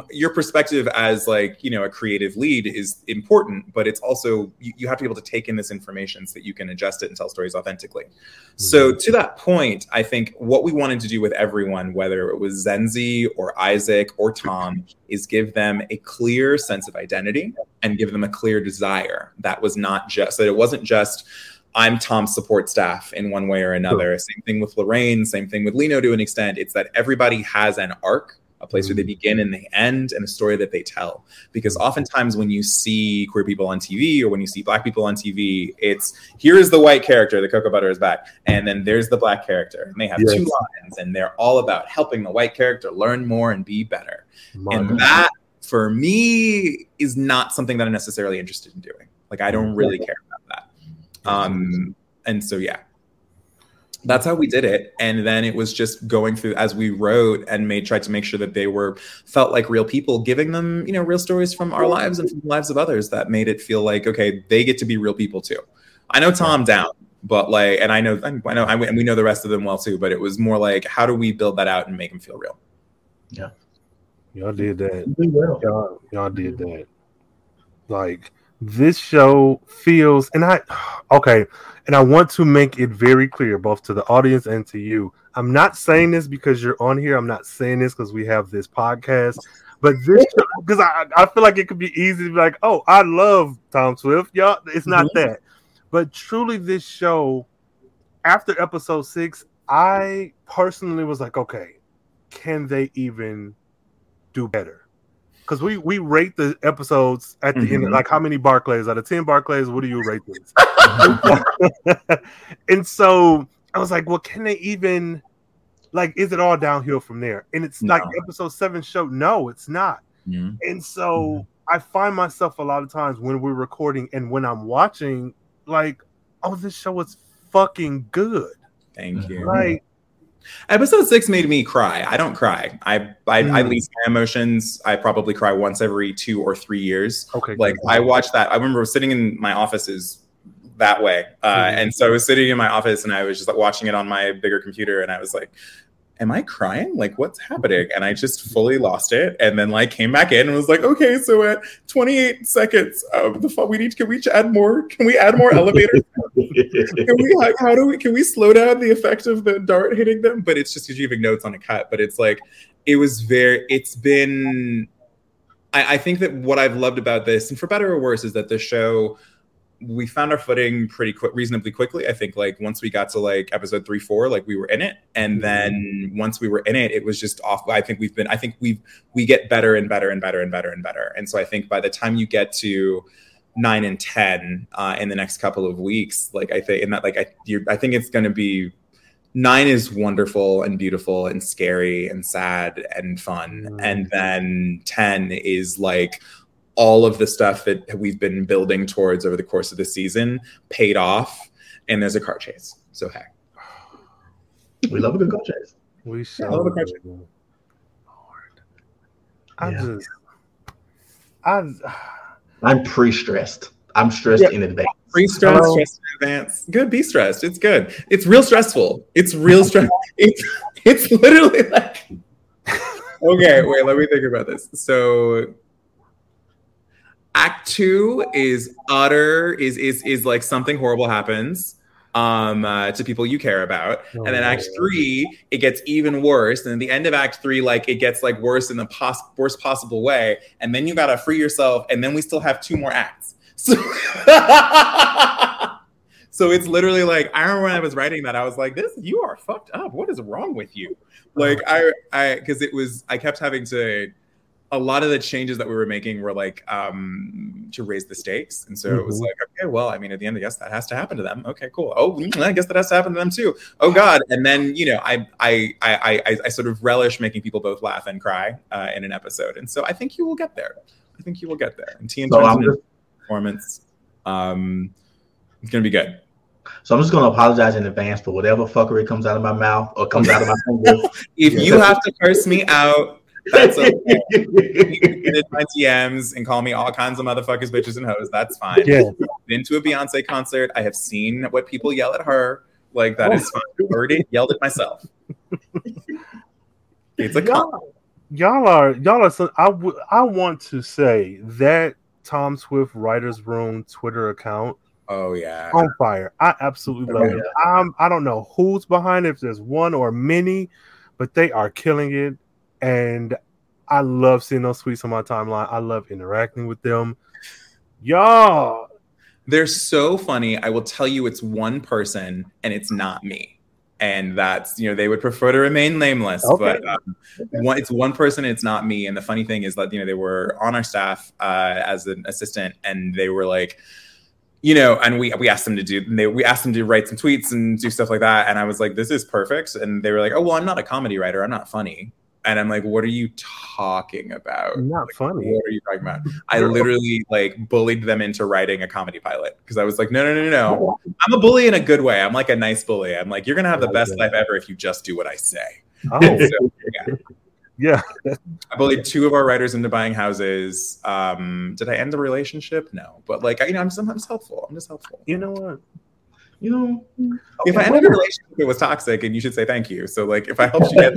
your perspective as like you know a creative lead is important but it's also you, you, have to be able to take in this information so that you can adjust it and tell stories authentically mm-hmm. so to that point i think what we wanted to do with everyone whether it was zenzi or isaac or tom is give them a clear sense of identity and give them a clear desire that was not just that it wasn't just I'm Tom's support staff in one way or another. Same thing with Lorraine, same thing with Lino to an extent. It's that everybody has an arc a place where they mm. begin and they end, and a story that they tell. Because oftentimes, when you see queer people on TV or when you see black people on TV, it's here is the white character, the cocoa butter is back, and then there's the black character, and they have yes. two lines, and they're all about helping the white character learn more and be better. My and God. that, for me, is not something that I'm necessarily interested in doing. Like, I don't really care about that. Um, and so, yeah, that's how we did it. And then it was just going through as we wrote and made tried to make sure that they were felt like real people giving them you know real stories from our lives and from the lives of others that made it feel like okay they get to be real people too. I know tom down but like and i know i know and we know the rest of them well too but it was more like how do we build that out and make them feel real? Yeah. Y'all did that. Y'all, y'all did that. Like this show feels and i okay and I want to make it very clear, both to the audience and to you. I'm not saying this because you're on here. I'm not saying this because we have this podcast. But this, because I, I feel like it could be easy to be like, oh, I love Tom Swift. Y'all, it's not mm-hmm. that. But truly, this show, after episode six, I personally was like, okay, can they even do better? Because we we rate the episodes at the mm-hmm. end. Like how many Barclays out of ten Barclays? What do you rate this? and so I was like, well, can they even like? Is it all downhill from there? And it's no. like episode seven show. No, it's not. Mm-hmm. And so mm-hmm. I find myself a lot of times when we're recording and when I'm watching, like, oh, this show is fucking good. Thank you. Like Episode six made me cry. I don't cry. I I, mm. I leave my emotions. I probably cry once every two or three years. Okay. Like I watched that. I remember sitting in my offices that way, uh, mm. and so I was sitting in my office and I was just like watching it on my bigger computer, and I was like, am I crying? Like, what's mm-hmm. happening? And I just fully lost it. And then like came back in and was like, okay, so at 28 seconds of the fun, we need to, can we add more? Can we add more elevators? can we, how, how, do we, can we slow down the effect of the dart hitting them? But it's just because you're giving notes on a cut. But it's like, it was very, it's been, I, I think that what I've loved about this, and for better or worse, is that the show we found our footing pretty quick, reasonably quickly. I think like once we got to like episode three, four, like we were in it, and mm-hmm. then once we were in it, it was just off. I think we've been. I think we we get better and better and better and better and better. And so I think by the time you get to nine and ten uh, in the next couple of weeks. Like I think, and that like I, you're, I think it's going to be nine is wonderful and beautiful and scary and sad and fun, Mm. and then ten is like all of the stuff that we've been building towards over the course of the season paid off, and there's a car chase. So hey, We love a good car chase. We shall. love a country. Lord, I Yeah. just, I. I'm pre-stressed. I'm stressed Yeah. in advance. Free stress, Hello. stress in advance. Good, be stressed. It's good. It's real stressful. It's real stress. It's it's literally like okay. Wait, let me think about this. So, Act two is utter is is is like something horrible happens um uh, to people you care about. And then act Oh. three it gets even worse. And at the end of act three like it gets like worse in the pos- worst possible way. And then you gotta free yourself and then we still have two more acts. So so it's literally like i remember when i was writing that i was like this you are fucked up. What is wrong with you? Like i i because it was i kept having to a lot of the changes that we were making were like um to raise the stakes. And so it was Mhm. like okay well i mean at the end i guess that has to happen to them. Okay cool. Oh mm, i guess that has to happen to them too. Oh god. And then you know i i i i, I sort of relish making people both laugh and cry uh, in an episode. And so i think you will get there. I think you will get there. And t in So terms I'm of just, performance um it's gonna be good. So I'm just gonna apologize in advance for whatever fuckery comes out of my mouth or comes out of my fingers. if Yeah. you have to curse me out that's okay get in my DMs and call me all kinds of motherfuckers, bitches, and hoes. That's fine. Yeah. Been to a Beyonce concert. I have seen what people yell at her. Like that is oh. fine. I've already yelled at myself. It's a con. y'all, y'all are y'all are. So, I w- I want to say that Tom Swift Writers Room Twitter account Oh yeah. on fire. I absolutely love Yeah. it. I'm, I don't know who's behind it, if there's one or many, but they are killing it. And I love seeing those tweets on my timeline. I love interacting with them. Y'all, They're so funny. I will tell you, it's one person, and it's not me. And that's you know they would prefer to remain nameless, Okay. but um, one, it's one person. It's not me. And the funny thing is that you know they were on our staff uh, as an assistant, and they were like, you know, and we we asked them to do they we asked them to write some tweets and do stuff like that. And I was like, this is perfect. And they were like, oh well, I'm not a comedy writer. I'm not funny. And I'm like, what are you talking about? not funny. What are you talking about? I literally like bullied them into writing a comedy pilot because I was like, no, no, no, no. I'm a bully in a good way. I'm like a nice bully. I'm like, you're gonna have the best life ever if you just do what I say. Oh, So yeah. I bullied two of our writers into buying houses. Um, did I end the relationship? No, but like, I, you know, I'm sometimes helpful. I'm just helpful. You know what? You know, If I ended a relationship, it was toxic, and you should say thank you. So like, if I helped you get.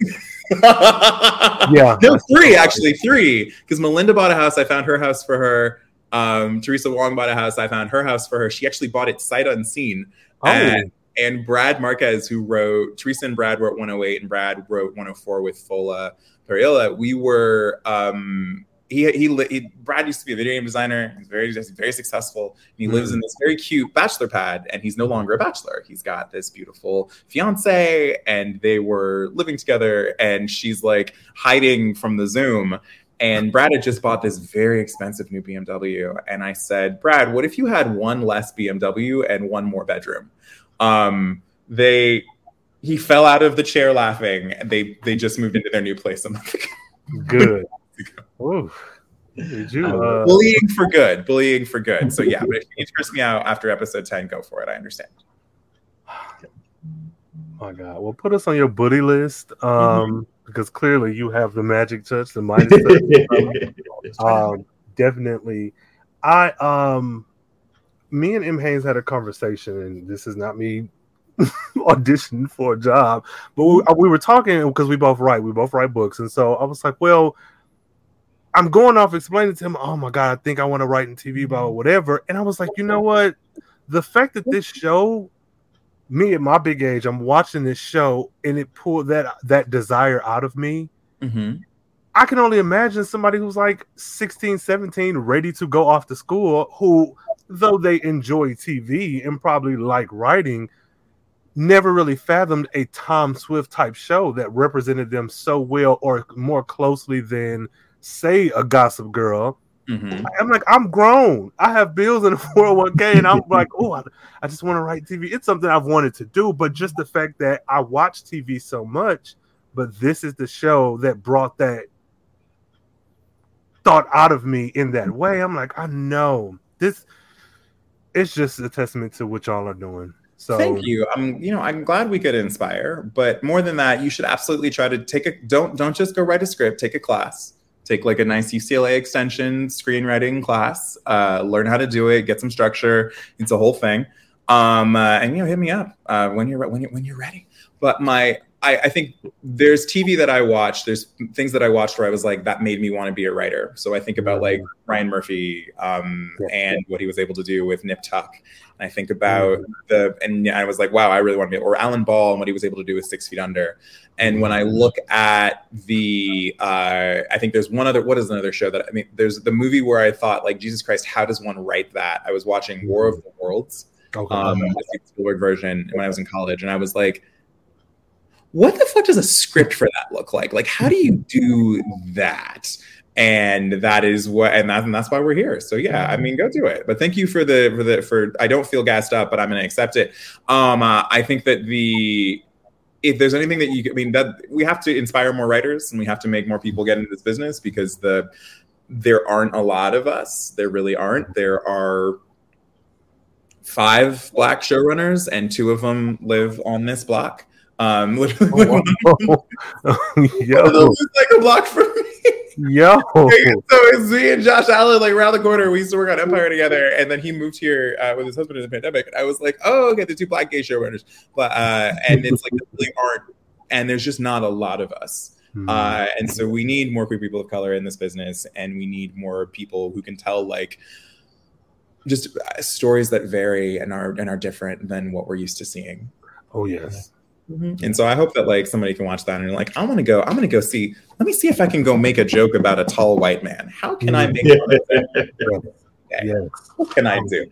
Yeah. no, three actually, three. Because Melinda bought a house, I found her house for her. Um, Teresa Wong bought a house, I found her house for her. She actually bought it sight unseen. Oh, And, and Brad Marquez, who wrote Teresa and Brad wrote 108, and Brad wrote 104 with Fola Periola. We were um, he, he he Brad used to be a video game designer. He's very he's very successful. And he lives in this very cute bachelor pad, and he's no longer a bachelor. He's got this beautiful fiance, and they were living together. And she's like hiding from the Zoom. And Brad had just bought this very expensive new BMW, and I said, Brad, what if you had one less BMW and one more bedroom? Um, they he fell out of the chair laughing, and they they just moved into their new place a month ago. good. Ooh. Did you? Uh, bullying for good, bullying for good. So yeah, but if you curse me out after episode ten, go for it. I understand. my God. Well, put us on your buddy list um, Mm-hmm. because clearly you have the magic touch, the Midas touch. um, definitely. I um, me and M Haynes had a conversation, and this is not me auditioning for a job, but we, we were talking because we both write, we both write books, and so I was like, well. I'm going off explaining to him, oh my God, I think I want to write in TV about whatever. And I was like, you know what? The fact that this show, me at my big age, I'm watching this show and it pulled that that desire out of me. Mm-hmm. I can only imagine somebody who's like 16, 17, ready to go off to school, who, though they enjoy TV and probably like writing, never really fathomed a Tom Swift type show that represented them so well or more closely than, say, a Gossip Girl Mhm. I'm like, I'm grown. I have bills in a 401k, and I'm like, oh, I, I just want to write TV. It's something I've wanted to do, but just the fact that I watch TV so much, but this is the show that brought that thought out of me in that way. I'm like, I know this. It's just a testament to what y'all are doing. So Thank you. I'm, you know, I'm glad we could inspire, but more than that, you should absolutely try to take a don't don't just go write a script. Take a class. Take like a nice UCLA extension screenwriting class. Uh, learn how to do it. Get some structure. It's a whole thing. Um, uh, and you know, hit me up uh, when you're when you're when you're ready. But my I, I think there's TV that I watch. There's things that I watched where I was like, that made me want to be a writer. So I think about like Ryan Murphy um, Yeah. and what he was able to do with Nip Tuck. And I think about the, and I was like, wow, I really want to be, or Alan Ball and what he was able to do with Six Feet Under. And when I look at the, uh, I think there's one other, what is another show that, I mean, there's the movie where I thought, like, Jesus Christ, how does one write that? I was watching War of the Worlds okay. um, the Spielberg version when I was in college, and I was like, "What the fuck does a script for that look like? Like, how do you do that?" And that is what, and, that, and that's why we're here. So yeah, I mean, go do it. But thank you for the for the for. I don't feel gassed up, but I'm going to accept it. Um, uh, I think that the if there's anything that you, I mean, that we have to inspire more writers and we have to make more people get into this business because the there aren't a lot of us. There really aren't. There are five black showrunners, and two of them live on this block. Um, literally, Oh, wow. one of yo, those is like a block from me. yo. so it's me and Josh Allen, like around the corner. We used to work on Empire together, and then he moved here uh, with his husband in the pandemic. And I was like, oh, okay, the two black gay showrunners, but uh, and it's like really aren't, and there's just not a lot of us. Hmm. Uh, and so we need more queer people of color in this business, and we need more people who can tell like just uh, stories that vary and are and are different than what we're used to seeing. oh yes. And so I hope that like somebody can watch that and you're like, I want to go. I'm going to go see. Let me see if I can go make a joke about a tall white man. How can I make? fun of? Yes. What can I do?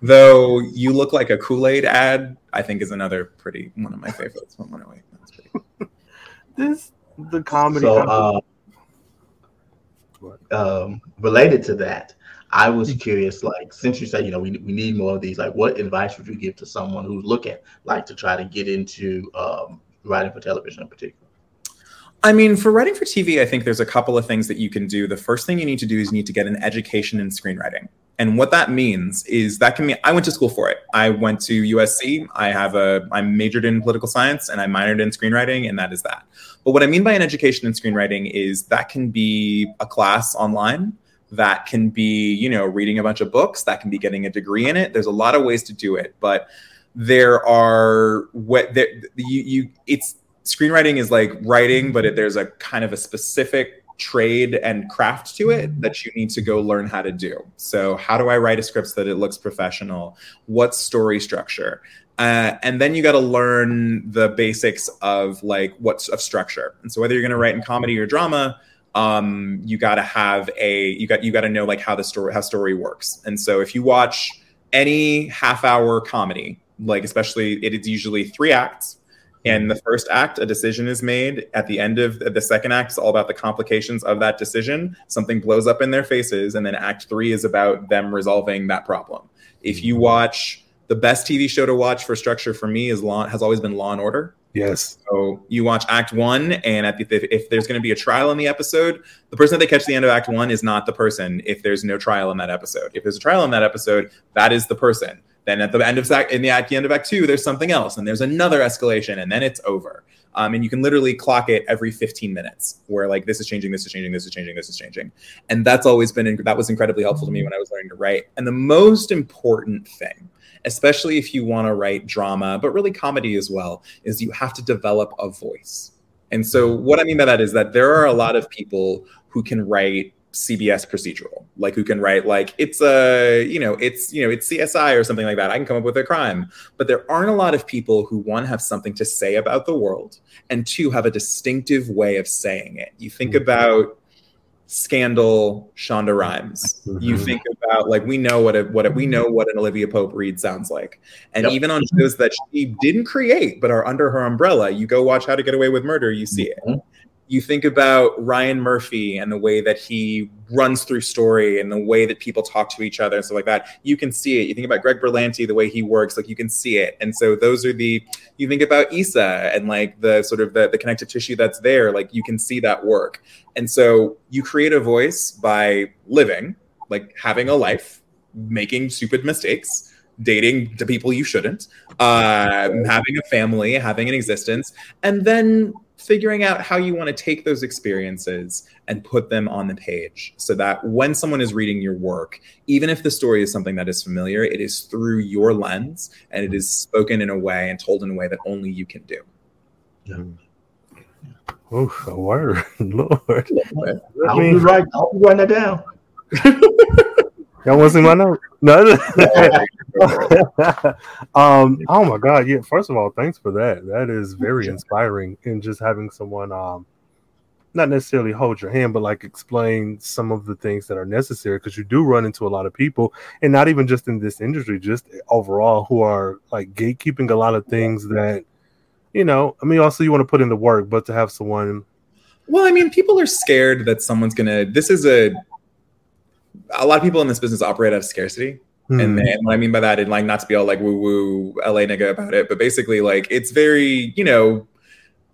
Though you look like a Kool Aid ad, I think is another pretty one of my favorites from 108. That's pretty cool. This the comedy. So, uh, um, related to that, I was curious, like, since you said, you know, we, we need more of these, like, what advice would you give to someone who's looking, like, to try to get into um, writing for television in particular? I mean, for writing for TV, I think there's a couple of things that you can do. The first thing you need to do is you need to get an education in screenwriting. And what that means is that can mean I went to school for it. I went to USC. I have a I majored in political science and I minored in screenwriting, and that is that. But what I mean by an education in screenwriting is that can be a class online. That can be, you know, reading a bunch of books. That can be getting a degree in it. There's a lot of ways to do it, but there are what there you you it's screenwriting is like writing, but it, there's a kind of a specific trade and craft to it that you need to go learn how to do. So, how do I write a script so that it looks professional? What's story structure? Uh, and then you got to learn the basics of like what's of structure. And so, whether you're going to write in comedy or drama, um, you got to have a you got you got to know like how the story how story works. And so, if you watch any half hour comedy, like especially it is usually three acts in the first act, a decision is made. At the end of the second act, it's all about the complications of that decision. Something blows up in their faces, and then Act Three is about them resolving that problem. If you watch the best TV show to watch for structure for me is Law has always been Law and Order. Yes. So you watch Act One, and at the, if, if there's going to be a trial in the episode, the person that they catch at the end of Act One is not the person. If there's no trial in that episode, if there's a trial in that episode, that is the person. Then at the end of act, in the at the end of Act Two, there's something else, and there's another escalation, and then it's over. Um, and you can literally clock it every 15 minutes, where like this is changing, this is changing, this is changing, this is changing, and that's always been that was incredibly helpful to me when I was learning to write. And the most important thing, especially if you want to write drama, but really comedy as well, is you have to develop a voice. And so, what I mean by that is that there are a lot of people who can write CBS procedural, like who can write like it's a you know it's you know it's CSI or something like that. I can come up with a crime, but there aren't a lot of people who one have something to say about the world, and two have a distinctive way of saying it. You think Mhm. about Scandal, Shonda Rhimes. You Mhm. think about like we know what a, what a, we know what an Olivia Pope read sounds like, and Yep. even on shows that she didn't create but are under her umbrella, you go watch How to Get Away with Murder, you see it Mhm. you think about Ryan Murphy and the way that he runs through story and the way that people talk to each other and stuff like that. You can see it. You think about Greg Berlanti, the way he works, like you can see it. And so those are the you think about Issa and like the sort of the, the connective tissue that's there, like you can see that work. And so you create a voice by living, like having a life, making stupid mistakes, dating the people you shouldn't, uh, having a family, having an existence, and then figuring out how you want to take those experiences and put them on the page so that when someone is reading your work, even if the story is something that is familiar, it is through your lens and it is spoken in a way and told in a way that only you can do. Yeah. Oh, a word, Lord. I'll be right. I'll be writing that down. Y'all want to see my note? No. um. Oh my God. Yeah. First of all, thanks for that. That is very inspiring. In just having someone, um, not necessarily hold your hand, but like explain some of the things that are necessary because you do run into a lot of people, and not even just in this industry, just overall, who are like gatekeeping a lot of things that, you know. I mean, also you want to put in the work, but to have someone. Well, I mean, people are scared that someone's gonna. This is a a lot of people in this business operate out of scarcity. Mm. And, and what I mean by that, and like not to be all like woo woo LA nigga about it, but basically like it's very, you know,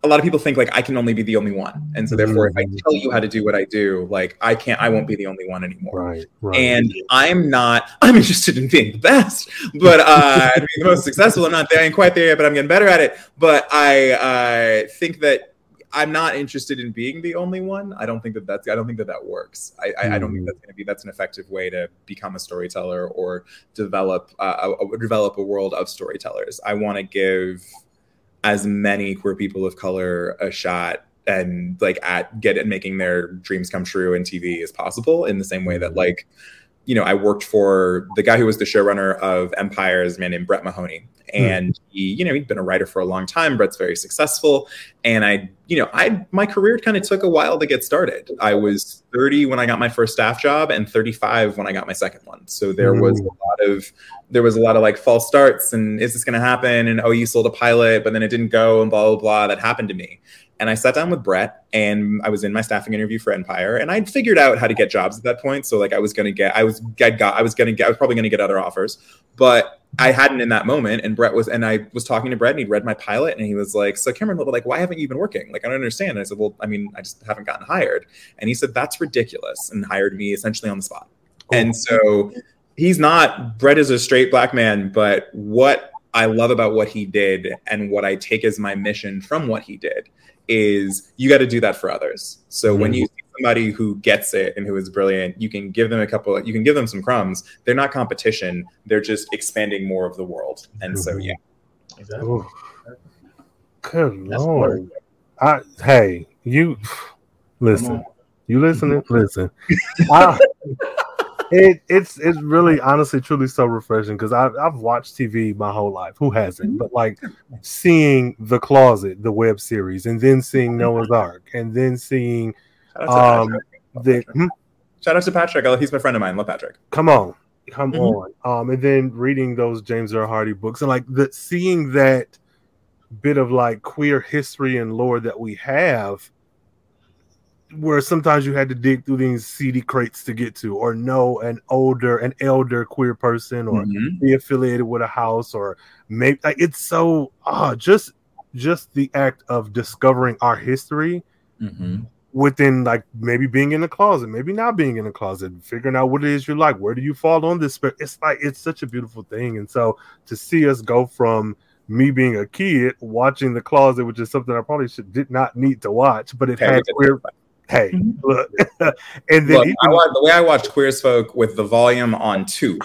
a lot of people think like I can only be the only one. And so therefore mm-hmm. if I hmm. tell you how to do what I do, like I can't I won't be the only one anymore. Right. right. And I'm not I'm interested in being the best, but uh being the most successful. I'm not there, I ain't quite there yet, but I'm getting better at it. But I uh think that I'm not interested in being the only one. I don't think that that's. I don't think that that works. I, I, I don't think hmm. that's going to be. That's an effective way to become a storyteller or develop uh, a, develop a world of storytellers. I want to give as many queer people of color a shot and like at get at making their dreams come true in TV as possible. In the same way that hmm. like you know, I worked for the guy who was the showrunner of Empire, is a man named Brett Mahoney. Hmm. And he, you know, he'd been a writer for a long time. Brett's very successful. And I, you know, I my career kind of took a while to get started. I was 30 when I got my first staff job and 35 when I got my second one. So there was a lot of there was a lot of like false starts and is this gonna happen? And oh, you sold a pilot, but then it didn't go and blah blah blah. That happened to me. And I sat down with Brett and I was in my staffing interview for Empire and I'd figured out how to get jobs at that point. So like I was going to get, I was, I got, I was going to get, I was probably going to get other offers, but I hadn't in that moment. And Brett was, and I was talking to Brett and he'd read my pilot and he was like, so Cameron, like, why haven't you been working? Like, I don't understand. And I said, well, I mean, I just haven't gotten hired. And he said, that's ridiculous. And hired me essentially on the spot. Oh. And so he's not, Brett is a straight black man, but what I love about what he did and what I take as my mission from what he did is you got to do that for others. So mm-hmm. when you see somebody who gets it and who is brilliant, you can give them a couple. You can give them some crumbs. They're not competition. They're just expanding more of the world. And mm-hmm. so yeah. Exactly. Good That's lord. I, hey, you listen. You listening? Listen. I, it, it's it's really honestly truly so refreshing because I've I've watched TV my whole life. Who hasn't? Mm-hmm. But like seeing the closet, the web series, and then seeing mm-hmm. Noah's Arc, and then seeing um the hmm? shout out to Patrik. He's my friend of mine. Love Patrik. Come on, come mm-hmm. on. Um, and then reading those James Earl Hardy books and like the seeing that bit of like queer history and lore that we have where sometimes you had to dig through these CD crates to get to, or know an older, an elder queer person, or mm-hmm. be affiliated with a house, or maybe like, it's so ah, just just the act of discovering our history mm-hmm. within like maybe being in the closet, maybe not being in the closet, figuring out what it is you like, where do you fall on this? It's like it's such a beautiful thing, and so to see us go from me being a kid watching the closet, which is something I probably should did not need to watch, but it had queer Hey, mm-hmm. look. and then look, even, watch, the way I watched Queer Folk with the volume on two,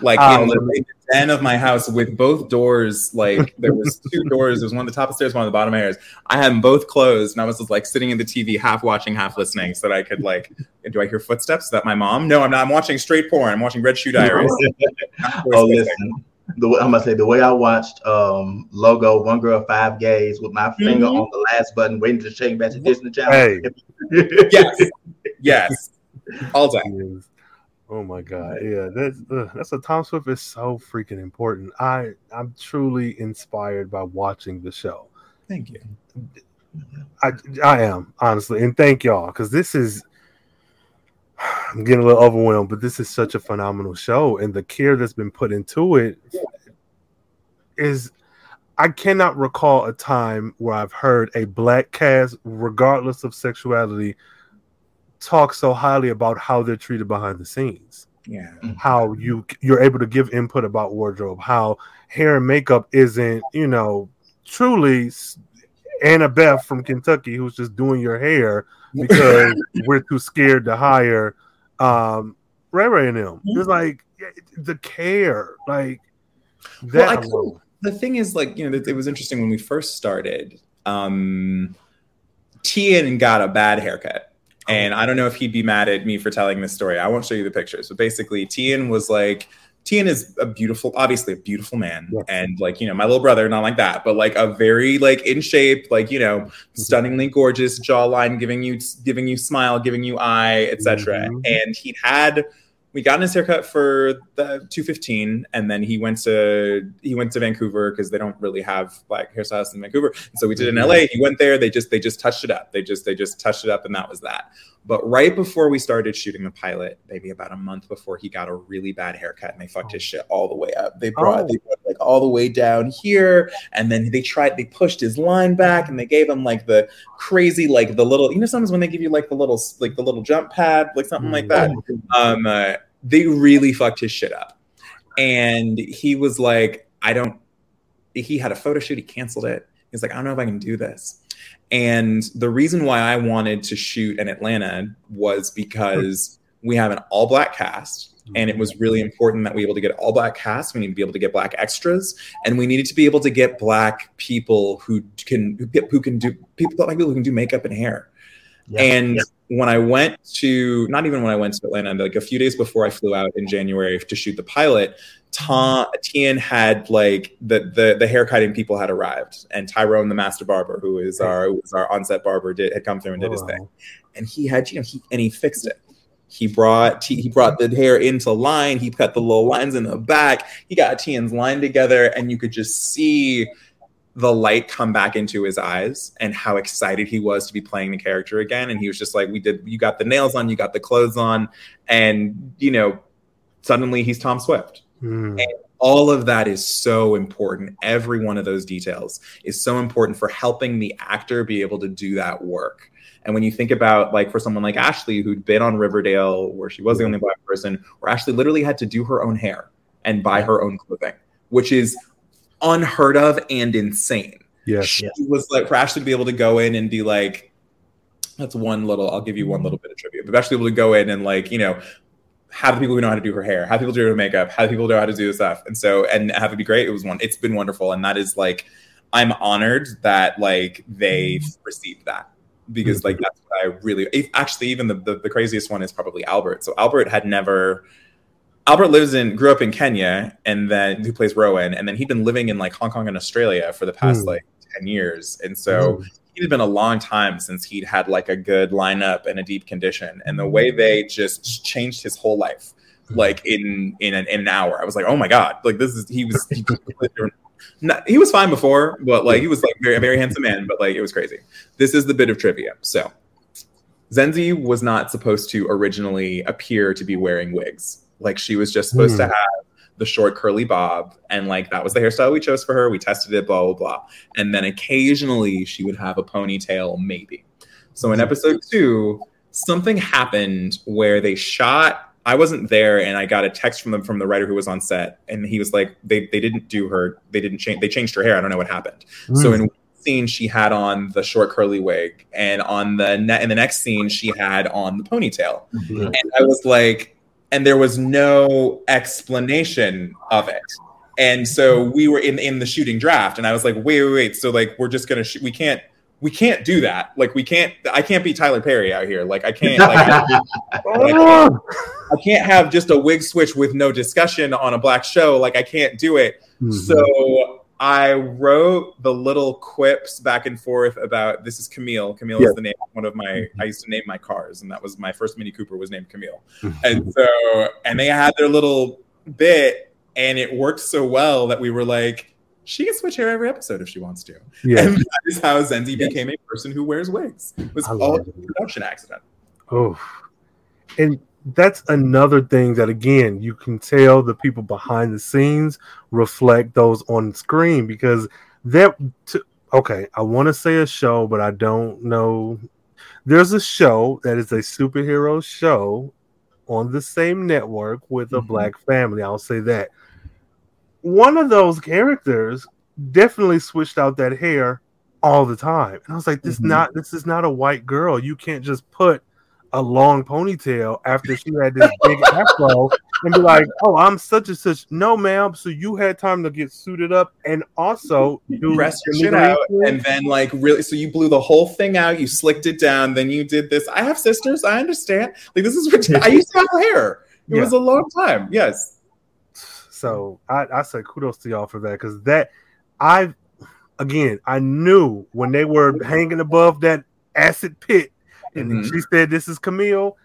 like oh, in the den of my house with both doors, like there was two doors. There was one on the top of the stairs, one on the bottom of stairs. I had them both closed, and I was just like sitting in the TV, half watching, half listening, so that I could like, do I hear footsteps? Is that my mom? No, I'm not. I'm watching straight porn. I'm watching Red Shoe Diaries. oh, listen the I'm gonna say the way I watched um logo One Girl Five Gays with my finger mm-hmm. on the last button, waiting to change back to Disney Channel. Hey. yes, yes, all day. Oh my god, yeah, that's uh, that's a Tom Swift is so freaking important. I I'm truly inspired by watching the show. Thank you. I I am honestly, and thank y'all because this is I'm getting a little overwhelmed, but this is such a phenomenal show, and the care that's been put into it is. I cannot recall a time where I've heard a black cast, regardless of sexuality, talk so highly about how they're treated behind the scenes. Yeah. Mm-hmm. How you you're able to give input about wardrobe, how hair and makeup isn't, you know, truly Annabeth from Kentucky who's just doing your hair because we're too scared to hire um Ray Ray and them. It's like the care, like that. Well, the thing is, like, you know, it was interesting when we first started. Um Tian got a bad haircut. And I don't know if he'd be mad at me for telling this story. I won't show you the pictures, but basically, Tian was like, Tian is a beautiful, obviously a beautiful man, yeah. and like you know, my little brother, not like that, but like a very like in shape, like you know, mm-hmm. stunningly gorgeous jawline, giving you giving you smile, giving you eye, etc. Mm-hmm. And he'd had we got his haircut for the 215 and then he went to he went to vancouver because they don't really have black hairstylists in vancouver and so we did in la he went there they just they just touched it up they just they just touched it up and that was that but right before we started shooting the pilot maybe about a month before he got a really bad haircut and they fucked his shit all the way up they brought, oh. they brought like all the way down here and then they tried they pushed his line back and they gave him like the crazy like the little you know sometimes when they give you like the little like the little jump pad like something like that mm. um uh, they really fucked his shit up. And he was like, I don't, he had a photo shoot, he canceled it. He's like, I don't know if I can do this. And the reason why I wanted to shoot in Atlanta was because we have an all black cast. And it was really important that we were able to get all black cast. We need to be able to get black extras, and we needed to be able to get black people who can who can do people black people who can do makeup and hair. Yeah. And yeah when I went to not even when I went to Atlanta, like a few days before I flew out in January to shoot the pilot, Tom Tian had like the the the haircutting people had arrived, and Tyrone, the master barber, who is our who is our onset barber, did had come through and did oh. his thing, and he had you know he and he fixed it. He brought he brought the hair into line. He cut the little lines in the back. He got Tian's line together, and you could just see the light come back into his eyes and how excited he was to be playing the character again. And he was just like, We did, you got the nails on, you got the clothes on. And, you know, suddenly he's Tom Swift. Mm. And all of that is so important. Every one of those details is so important for helping the actor be able to do that work. And when you think about, like, for someone like Ashley, who'd been on Riverdale, where she was the only black person, where Ashley literally had to do her own hair and buy her own clothing, which is unheard of and insane. Yeah. She was like for Ashley to be able to go in and be like, that's one little, I'll give you one mm-hmm. little bit of trivia, but actually able to go in and like, you know, have the people who know how to do her hair, have people do her makeup, have people know how to do the stuff. And so, and have it be great. It was one, it's been wonderful. And that is like, I'm honored that like they've mm-hmm. received that because mm-hmm. like that's what I really, actually, even the, the, the craziest one is probably Albert. So Albert had never, Albert lives in grew up in Kenya and then who plays Rowan and then he'd been living in like Hong Kong and Australia for the past mm. like 10 years. And so mm. it had been a long time since he'd had like a good lineup and a deep condition and the way they just changed his whole life like in in an, in an hour. I was like oh my god. Like this is he was he, not, he was fine before but like he was like very very handsome man but like it was crazy. This is the bit of trivia. So Zenzi was not supposed to originally appear to be wearing wigs like she was just supposed mm. to hmm. have the short curly bob and like that was the hairstyle we chose for her we tested it blah blah blah and then occasionally she would have a ponytail maybe so in hmm. episode two something happened where they shot i wasn't there and i got a text from them from the writer who was on set and he was like they, they didn't do her they didn't change they changed her hair i don't know what happened mm. so in one scene she had on the short curly wig and on the ne- in the next scene she had on the ponytail mm-hmm. and i was like and there was no explanation of it. And so we were in in the shooting draft, and I was like, wait, wait, wait. So like, we're just gonna shoot. We can't. We can't do that. Like we can't. I can't be Tyler Perry out here. Like I can't. Like, I, can't I can't have just a wig switch with no discussion on a black show. Like I can't do it. Mm-hmm. So I wrote the little quips back and forth about this is Camille. Camille yeah. is the name of one of my mm-hmm. I used to name my cars, and that was my first Mini Cooper was named Camille. And so and they had their little bit, and it worked so well that we were like, she can switch hair every episode if she wants to. Yeah. And that is how Zenzi yeah. became a person who wears wigs. It was all a production accident. Oh. And that's another thing that again you can tell the people behind the scenes reflect those on screen because that t- okay i want to say a show but i don't know there's a show that is a superhero show on the same network with a Mhm. black family i'll say that one of those characters definitely switched out that hair all the time and i was like this Mhm. not this is not a white girl you can't just put a long ponytail after she had this big afro and be like, "Oh, I'm such and such." No, ma'am. So you had time to get suited up and also do dress your shit out and then like really so you blew the whole thing out you slicked it down then you did this i have sisters i understand like this is ridiculous. i used to have hair it Yeah. was a long time yes So I, I say kudos to y'all for that because that I again I knew when they were hanging above that acid pit and Mhm. she said this is Camille.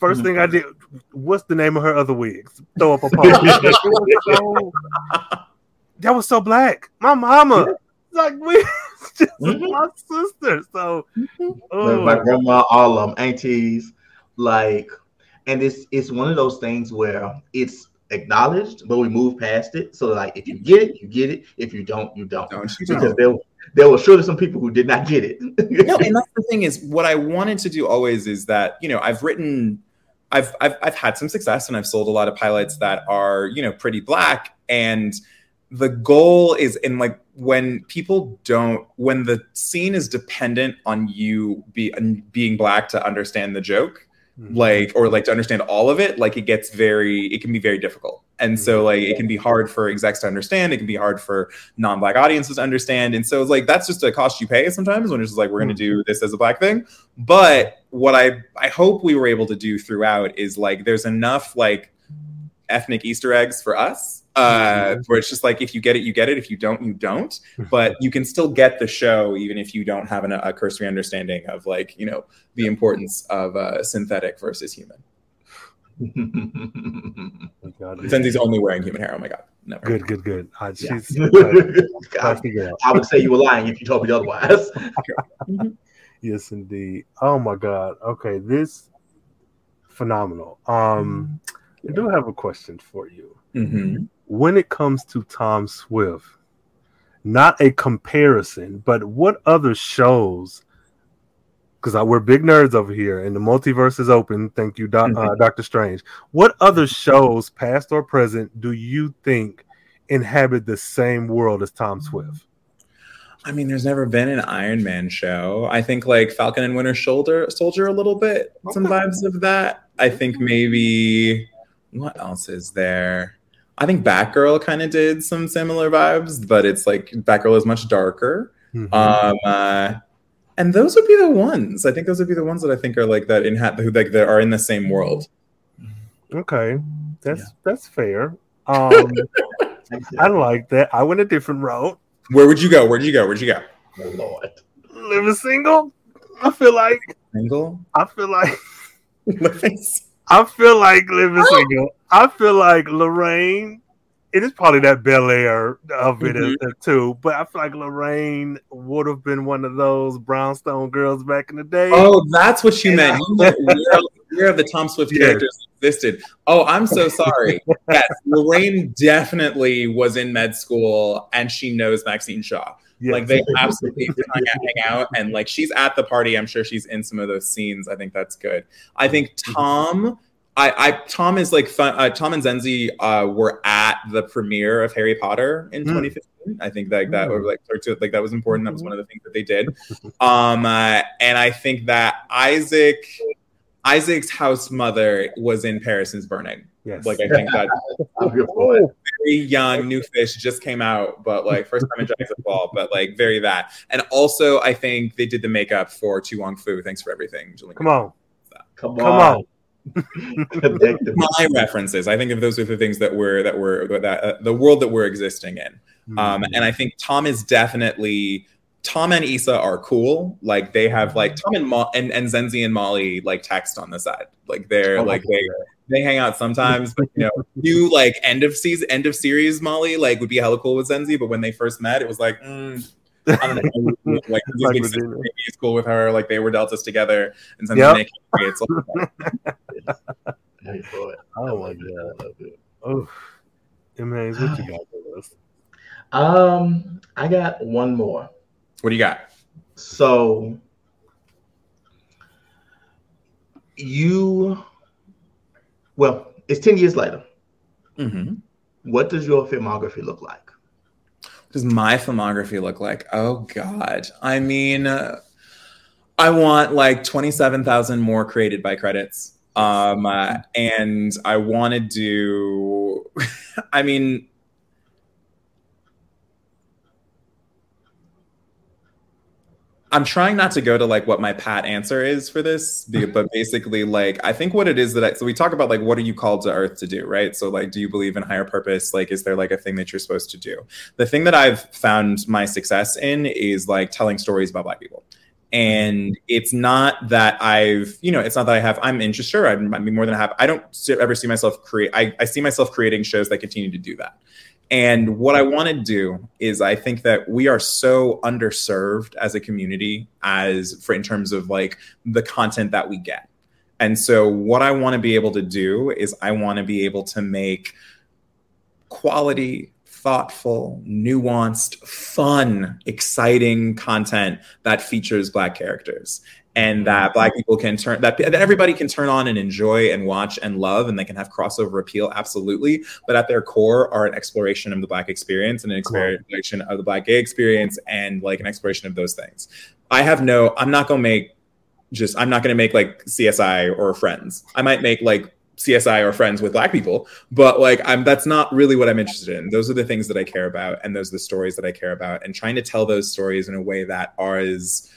1st Mhm. thing I did, what's the name of her other wigs? Throw up a post. So- that was so black. My mama, like we, it's just Mhm. my sister. So, Like oh, my grandma, all of them, aunties, like, and it's it's one of those things where it's acknowledged, but we move past it. So like, if you get it, you get it. If you don't, you don't. Don't you Because don't. there there were surely some people who did not get it. no, and that's the thing is what I wanted to do always is that you know I've written, I've I've I've had some success and I've sold a lot of pilots that are you know pretty black and the goal is in like when people don't when the scene is dependent on you be being black to understand the joke Mm-hmm. like or like to understand all of it like it gets very it can be very difficult. And so mm-hmm. like it can be hard for execs to understand. It can be hard for non-black audiences to understand. And so it's like that's just a cost you pay sometimes when it's just like we're going to mm-hmm. do this as a black thing. But what i i hope we were able to do throughout is like there's enough like ethnic easter eggs for us uh where it's just like if you get it you get it if you don't you don't but you can still get the show even if you don't have an, a cursory understanding of like you know the importance of uh, synthetic versus human God, Zenzi's only wearing human hair oh my god never good, good, good. I, Yeah. she's I, I figure. I would say you were lying if you told me otherwise. Yes, indeed. Oh my God. Okay, this phenomenal. Um, I do have a question for you. Mhm. When it comes to Tom Swift, not a comparison, but what other shows? Because we're big nerds over here, and the multiverse is open. Thank you, doc, uh, Doctor Strange. What other shows, past or present, do you think inhabit the same world as Tom Swift? I mean, there's never been an Iron Man show. I think like Falcon and Winter Shoulder Soldier a little bit, some vibes of that. I think maybe what else is there? I think Batgirl kind of did some similar vibes, but it's like Batgirl is much darker. Mhm. Um, uh, and those would be the ones. I think those would be the ones that I think are like that in ha- who like that are in the same world. Okay, that's that's fair. Um, I like that. I went a different route. Where would you go? Where'd you go? Where'd you go? oh Lord. Living single. I feel like Single. I feel like Living I feel like living single. I feel like Lorraine. It is probably that Bel Air of it Mhm. uh, too, but I feel like Lorraine would have been one of those brownstone girls back in the day. Oh, that's what you meant. You meant where, where the Tom Swift Yeah. characters existed. Oh, I'm so sorry. yes, Lorraine definitely was in med school and she knows Maxine Shaw. Yes. Like they absolutely hang out, hang out and like she's at the party. I'm sure she's in some of those scenes. I think that's good. I think Tom. I, I Tom is like fun. Uh, Tom and Zenzi uh, were at the premiere of Harry Potter in Mm. 2015. I think like that, or Mm. like, or to, like that was important. That was one of the things that they did. Um, uh, and I think that Isaac, Isaac's house mother was in Paris is Burning. Yes. Like I think that I'm here for it. very young new fish just came out, but like first time in Jackson Fall, but like very that. And also I think they did the makeup for To Wong Foo. Thanks for everything. Julie. come on, Come come on. on. My references. I think of those are the things that we're that were that uh, the world that we're existing in. Um, and I think Tom is definitely Tom and Issa are cool. Like they have like Tom and Mo- and, and Zenzi and Molly like text on the side. Like they're Oh, like they they hang out sometimes, but you know, new like end of season end of series Molly like would be hella cool with Zenzi, but when they first met, it was like mm, I don't know, like Zenzi's Like big with maybe is cool with her, like they were deltas together, and Zenzi Yep. and Nick, it's like, here for it. Oh my god. Oh, M. what you got for us? Um, I got one more. What do you got? So you, well, it's ten years later. Mm-hmm. What does your filmography look like? What does my filmography look like? Oh God, I mean, uh, I want like twenty-seven thousand more created by credits, um, uh, and I want to do. I mean, I'm trying not to go to like what my pat answer is for this, mm-hmm. but basically, like I think what it is that I so we talk about like what are you called to Earth to do, right? So like, do you believe in higher purpose? Like, is there like a thing that you're supposed to do? The thing that I've found my success in is like telling stories about Black people, mm-hmm. and it's not that I've you know it's not that I have I'm interested. I'm, I'd be more than happy. I don't ever see myself create. I, I see myself creating shows that continue to do that. And what I want to do is I think that we are so underserved as a community as for in terms of like the content that we get. And so what I want to be able to do is I want to be able to make quality, thoughtful, nuanced, fun, exciting content that features black characters and mm-hmm. that black people can turn that, that everybody can turn on and enjoy and watch and love and they can have crossover appeal absolutely. But at their core are an exploration of the black experience and an exploration of the black gay experience and like an exploration of those things. I have no i'm not going to make just i'm not going to make like csi or friends. I might make like CSI or friends with black people, but like I'm that's not really what I'm interested in. Those are the things that I care about and those are the stories that I care about and trying to tell those stories in a way that are as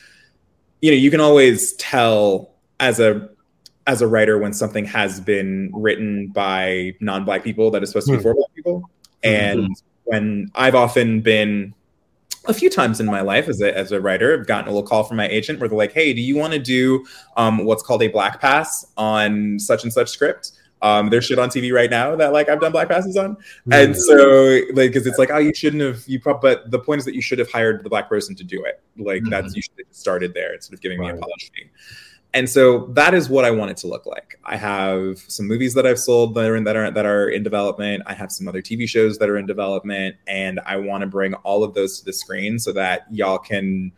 you know you can always tell as a as a writer when something has been written by non-black people that is supposed to be hmm. for black people and mm-hmm. when i've often been a few times in my life as a, as a writer i've gotten a little call from my agent where they're like hey do you want to do um, what's called a black pass on such and such script um, there's shit on TV right now that like I've done black passes on, mm-hmm. and so like because it's like oh you shouldn't have you but the point is that you should have hired the black person to do it. Like mm-hmm. that's you should have started there instead of giving right. me a apology. And so that is what I want it to look like. I have some movies that I've sold that are in, that are that are in development. I have some other TV shows that are in development, and I want to bring all of those to the screen so that y'all can.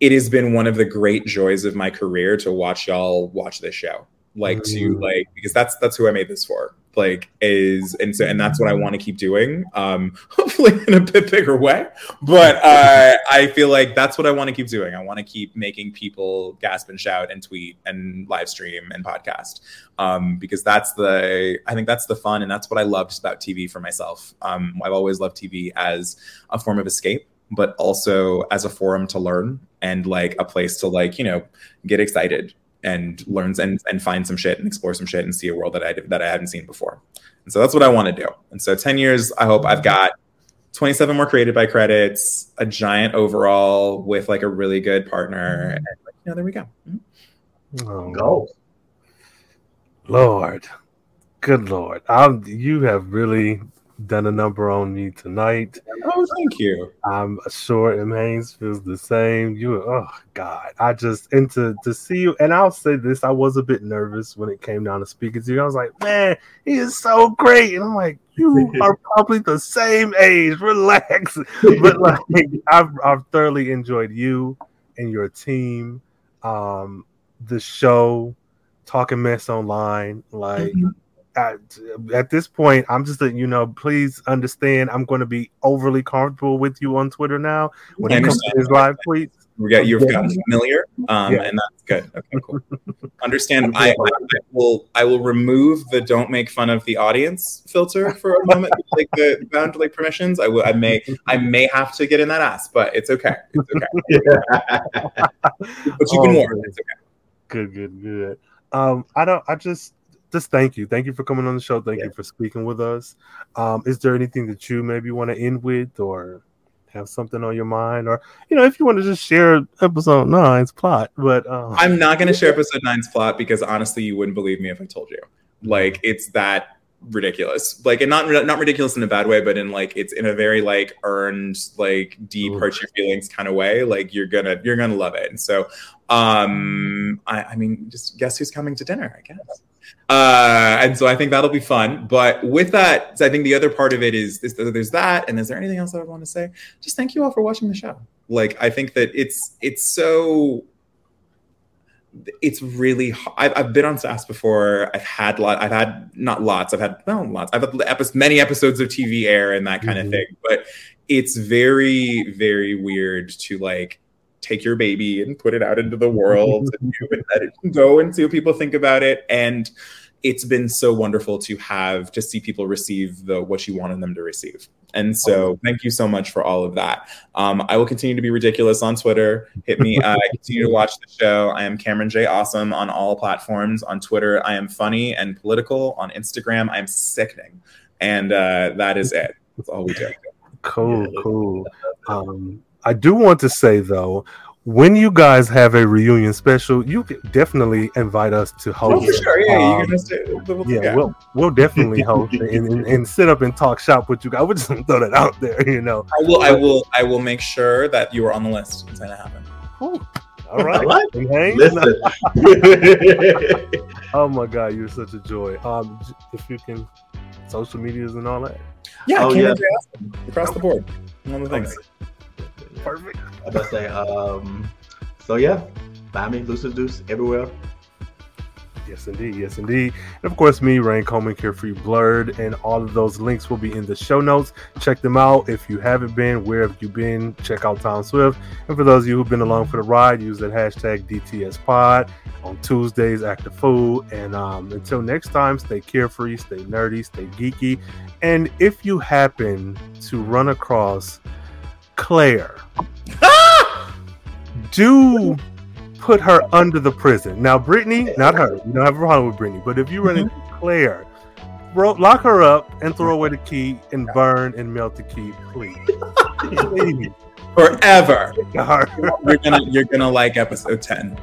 It has been one of the great joys of my career to watch y'all watch this show like mm. to like because that's that's who I made this for. Like is and so and that's what I want to keep doing. Um, hopefully in a bit bigger way, but uh, I feel like that's what I want to keep doing. I want to keep making people gasp and shout and tweet and live stream and podcast um, because that's the I think that's the fun and that's what I loved about TV for myself. Um, I've always loved TV as a form of escape but also as a forum to learn and like a place to like you know get excited and learns and, and find some shit and explore some shit and see a world that I that I hadn't seen before. And so that's what I want to do. And so 10 years, I hope I've got 27 more created by credits, a giant overall with like a really good partner. And like, you know, there we go. Mm-hmm. Oh, go. Lord. Good Lord. I'm, you have really done a number on me tonight. Oh, thank you. I'm sure M. Haynes feels the same. You, oh God, I just and to to see you. And I'll say this: I was a bit nervous when it came down to speaking to you. I was like, man, he is so great, and I'm like, you are probably the same age. Relax. but like, I've I've thoroughly enjoyed you and your team, um, the show, talking mess online, like. Mm-hmm at, at this point, I'm just letting you know, please understand, I'm going to be overly comfortable with you on Twitter now when it comes to his live tweets. We got you've gotten familiar, um, yeah. and that's good. Okay, cool. Understand? I, I, will I will remove the "don't make fun of the audience" filter for a moment, like the bound like permissions. I will. I may I may have to get in that ass, but it's okay. It's okay. but you can oh, warn. It's okay. Good, good, good. Um, I don't. I just just thank you. Thank you for coming on the show. Thank yeah. you for speaking with us. Um, is there anything that you maybe want to end with or have something on your mind? Or, you know, if you want to just share episode nine's plot, but um... I'm not going to share episode nine's plot because honestly, you wouldn't believe me if I told you. Like, it's that ridiculous like and not not ridiculous in a bad way but in like it's in a very like earned like deep Ooh. hurt your feelings kind of way like you're gonna you're gonna love it and so um i i mean just guess who's coming to dinner i guess Uh, and so I think that'll be fun. But with that, I think the other part of it is, is there's that. And is there anything else I want to say? Just thank you all for watching the show. Like I think that it's it's so it's really I've, I've been on SAS before. I've had lot. I've had not lots. I've had well lots. I've had epi- many episodes of TV air and that kind Mhm. of thing. But it's very very weird to like take your baby and put it out into the world and, do- and let it go and see what people think about it. And it's been so wonderful to have to see people receive the what you wanted them to receive. And so, thank you so much for all of that. Um, I will continue to be ridiculous on Twitter. Hit me. Uh, continue to watch the show. I am Cameron J. Awesome on all platforms. On Twitter, I am funny and political. On Instagram, I am sickening. And uh, that is it. That's all we do. Cool, cool. Um, I do want to say though, when you guys have a reunion special, you can definitely invite us to host. Oh, for sure. Yeah, Um, you can just do we'll- yeah, we'll we'll definitely host and, and, and sit up and talk shop with you guys. We're just throw that out there, you know. I will. I will. I will make sure that you are on the list. It's gonna happen. All right, All right. We? Listen. Oh my god, you're such a joy. Um, if you can, social medias and all that. Yeah, Oh, yeah. Across the board. One of the things. Perfect. I must say, um, so yeah, find me, Lucius Deuce, everywhere. Yes, indeed. Yes, indeed. And of course, me, Rain Coleman, Carefree Blurred, and all of those links will be in the show notes. Check them out. If you haven't been, where have you been? Check out Tom Swift. And for those of you who've been along for the ride, use that hashtag DTSPod on Tuesdays, Act the Fool. And um, until next time, stay carefree, stay nerdy, stay geeky. And if you happen to run across Claire, do put her under the prison. Now, Brittany, not her. You don't have a problem with Brittany, but if you run into mm-hmm. Claire, bro, lock her up and throw away the key and burn and melt the key, please. please. Forever. You're gonna. You're gonna like episode ten.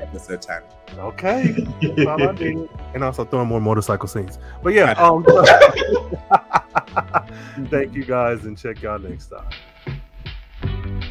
Episode ten. Okay, and also throwing more motorcycle scenes. But yeah, um, thank you guys, and check y'all next time.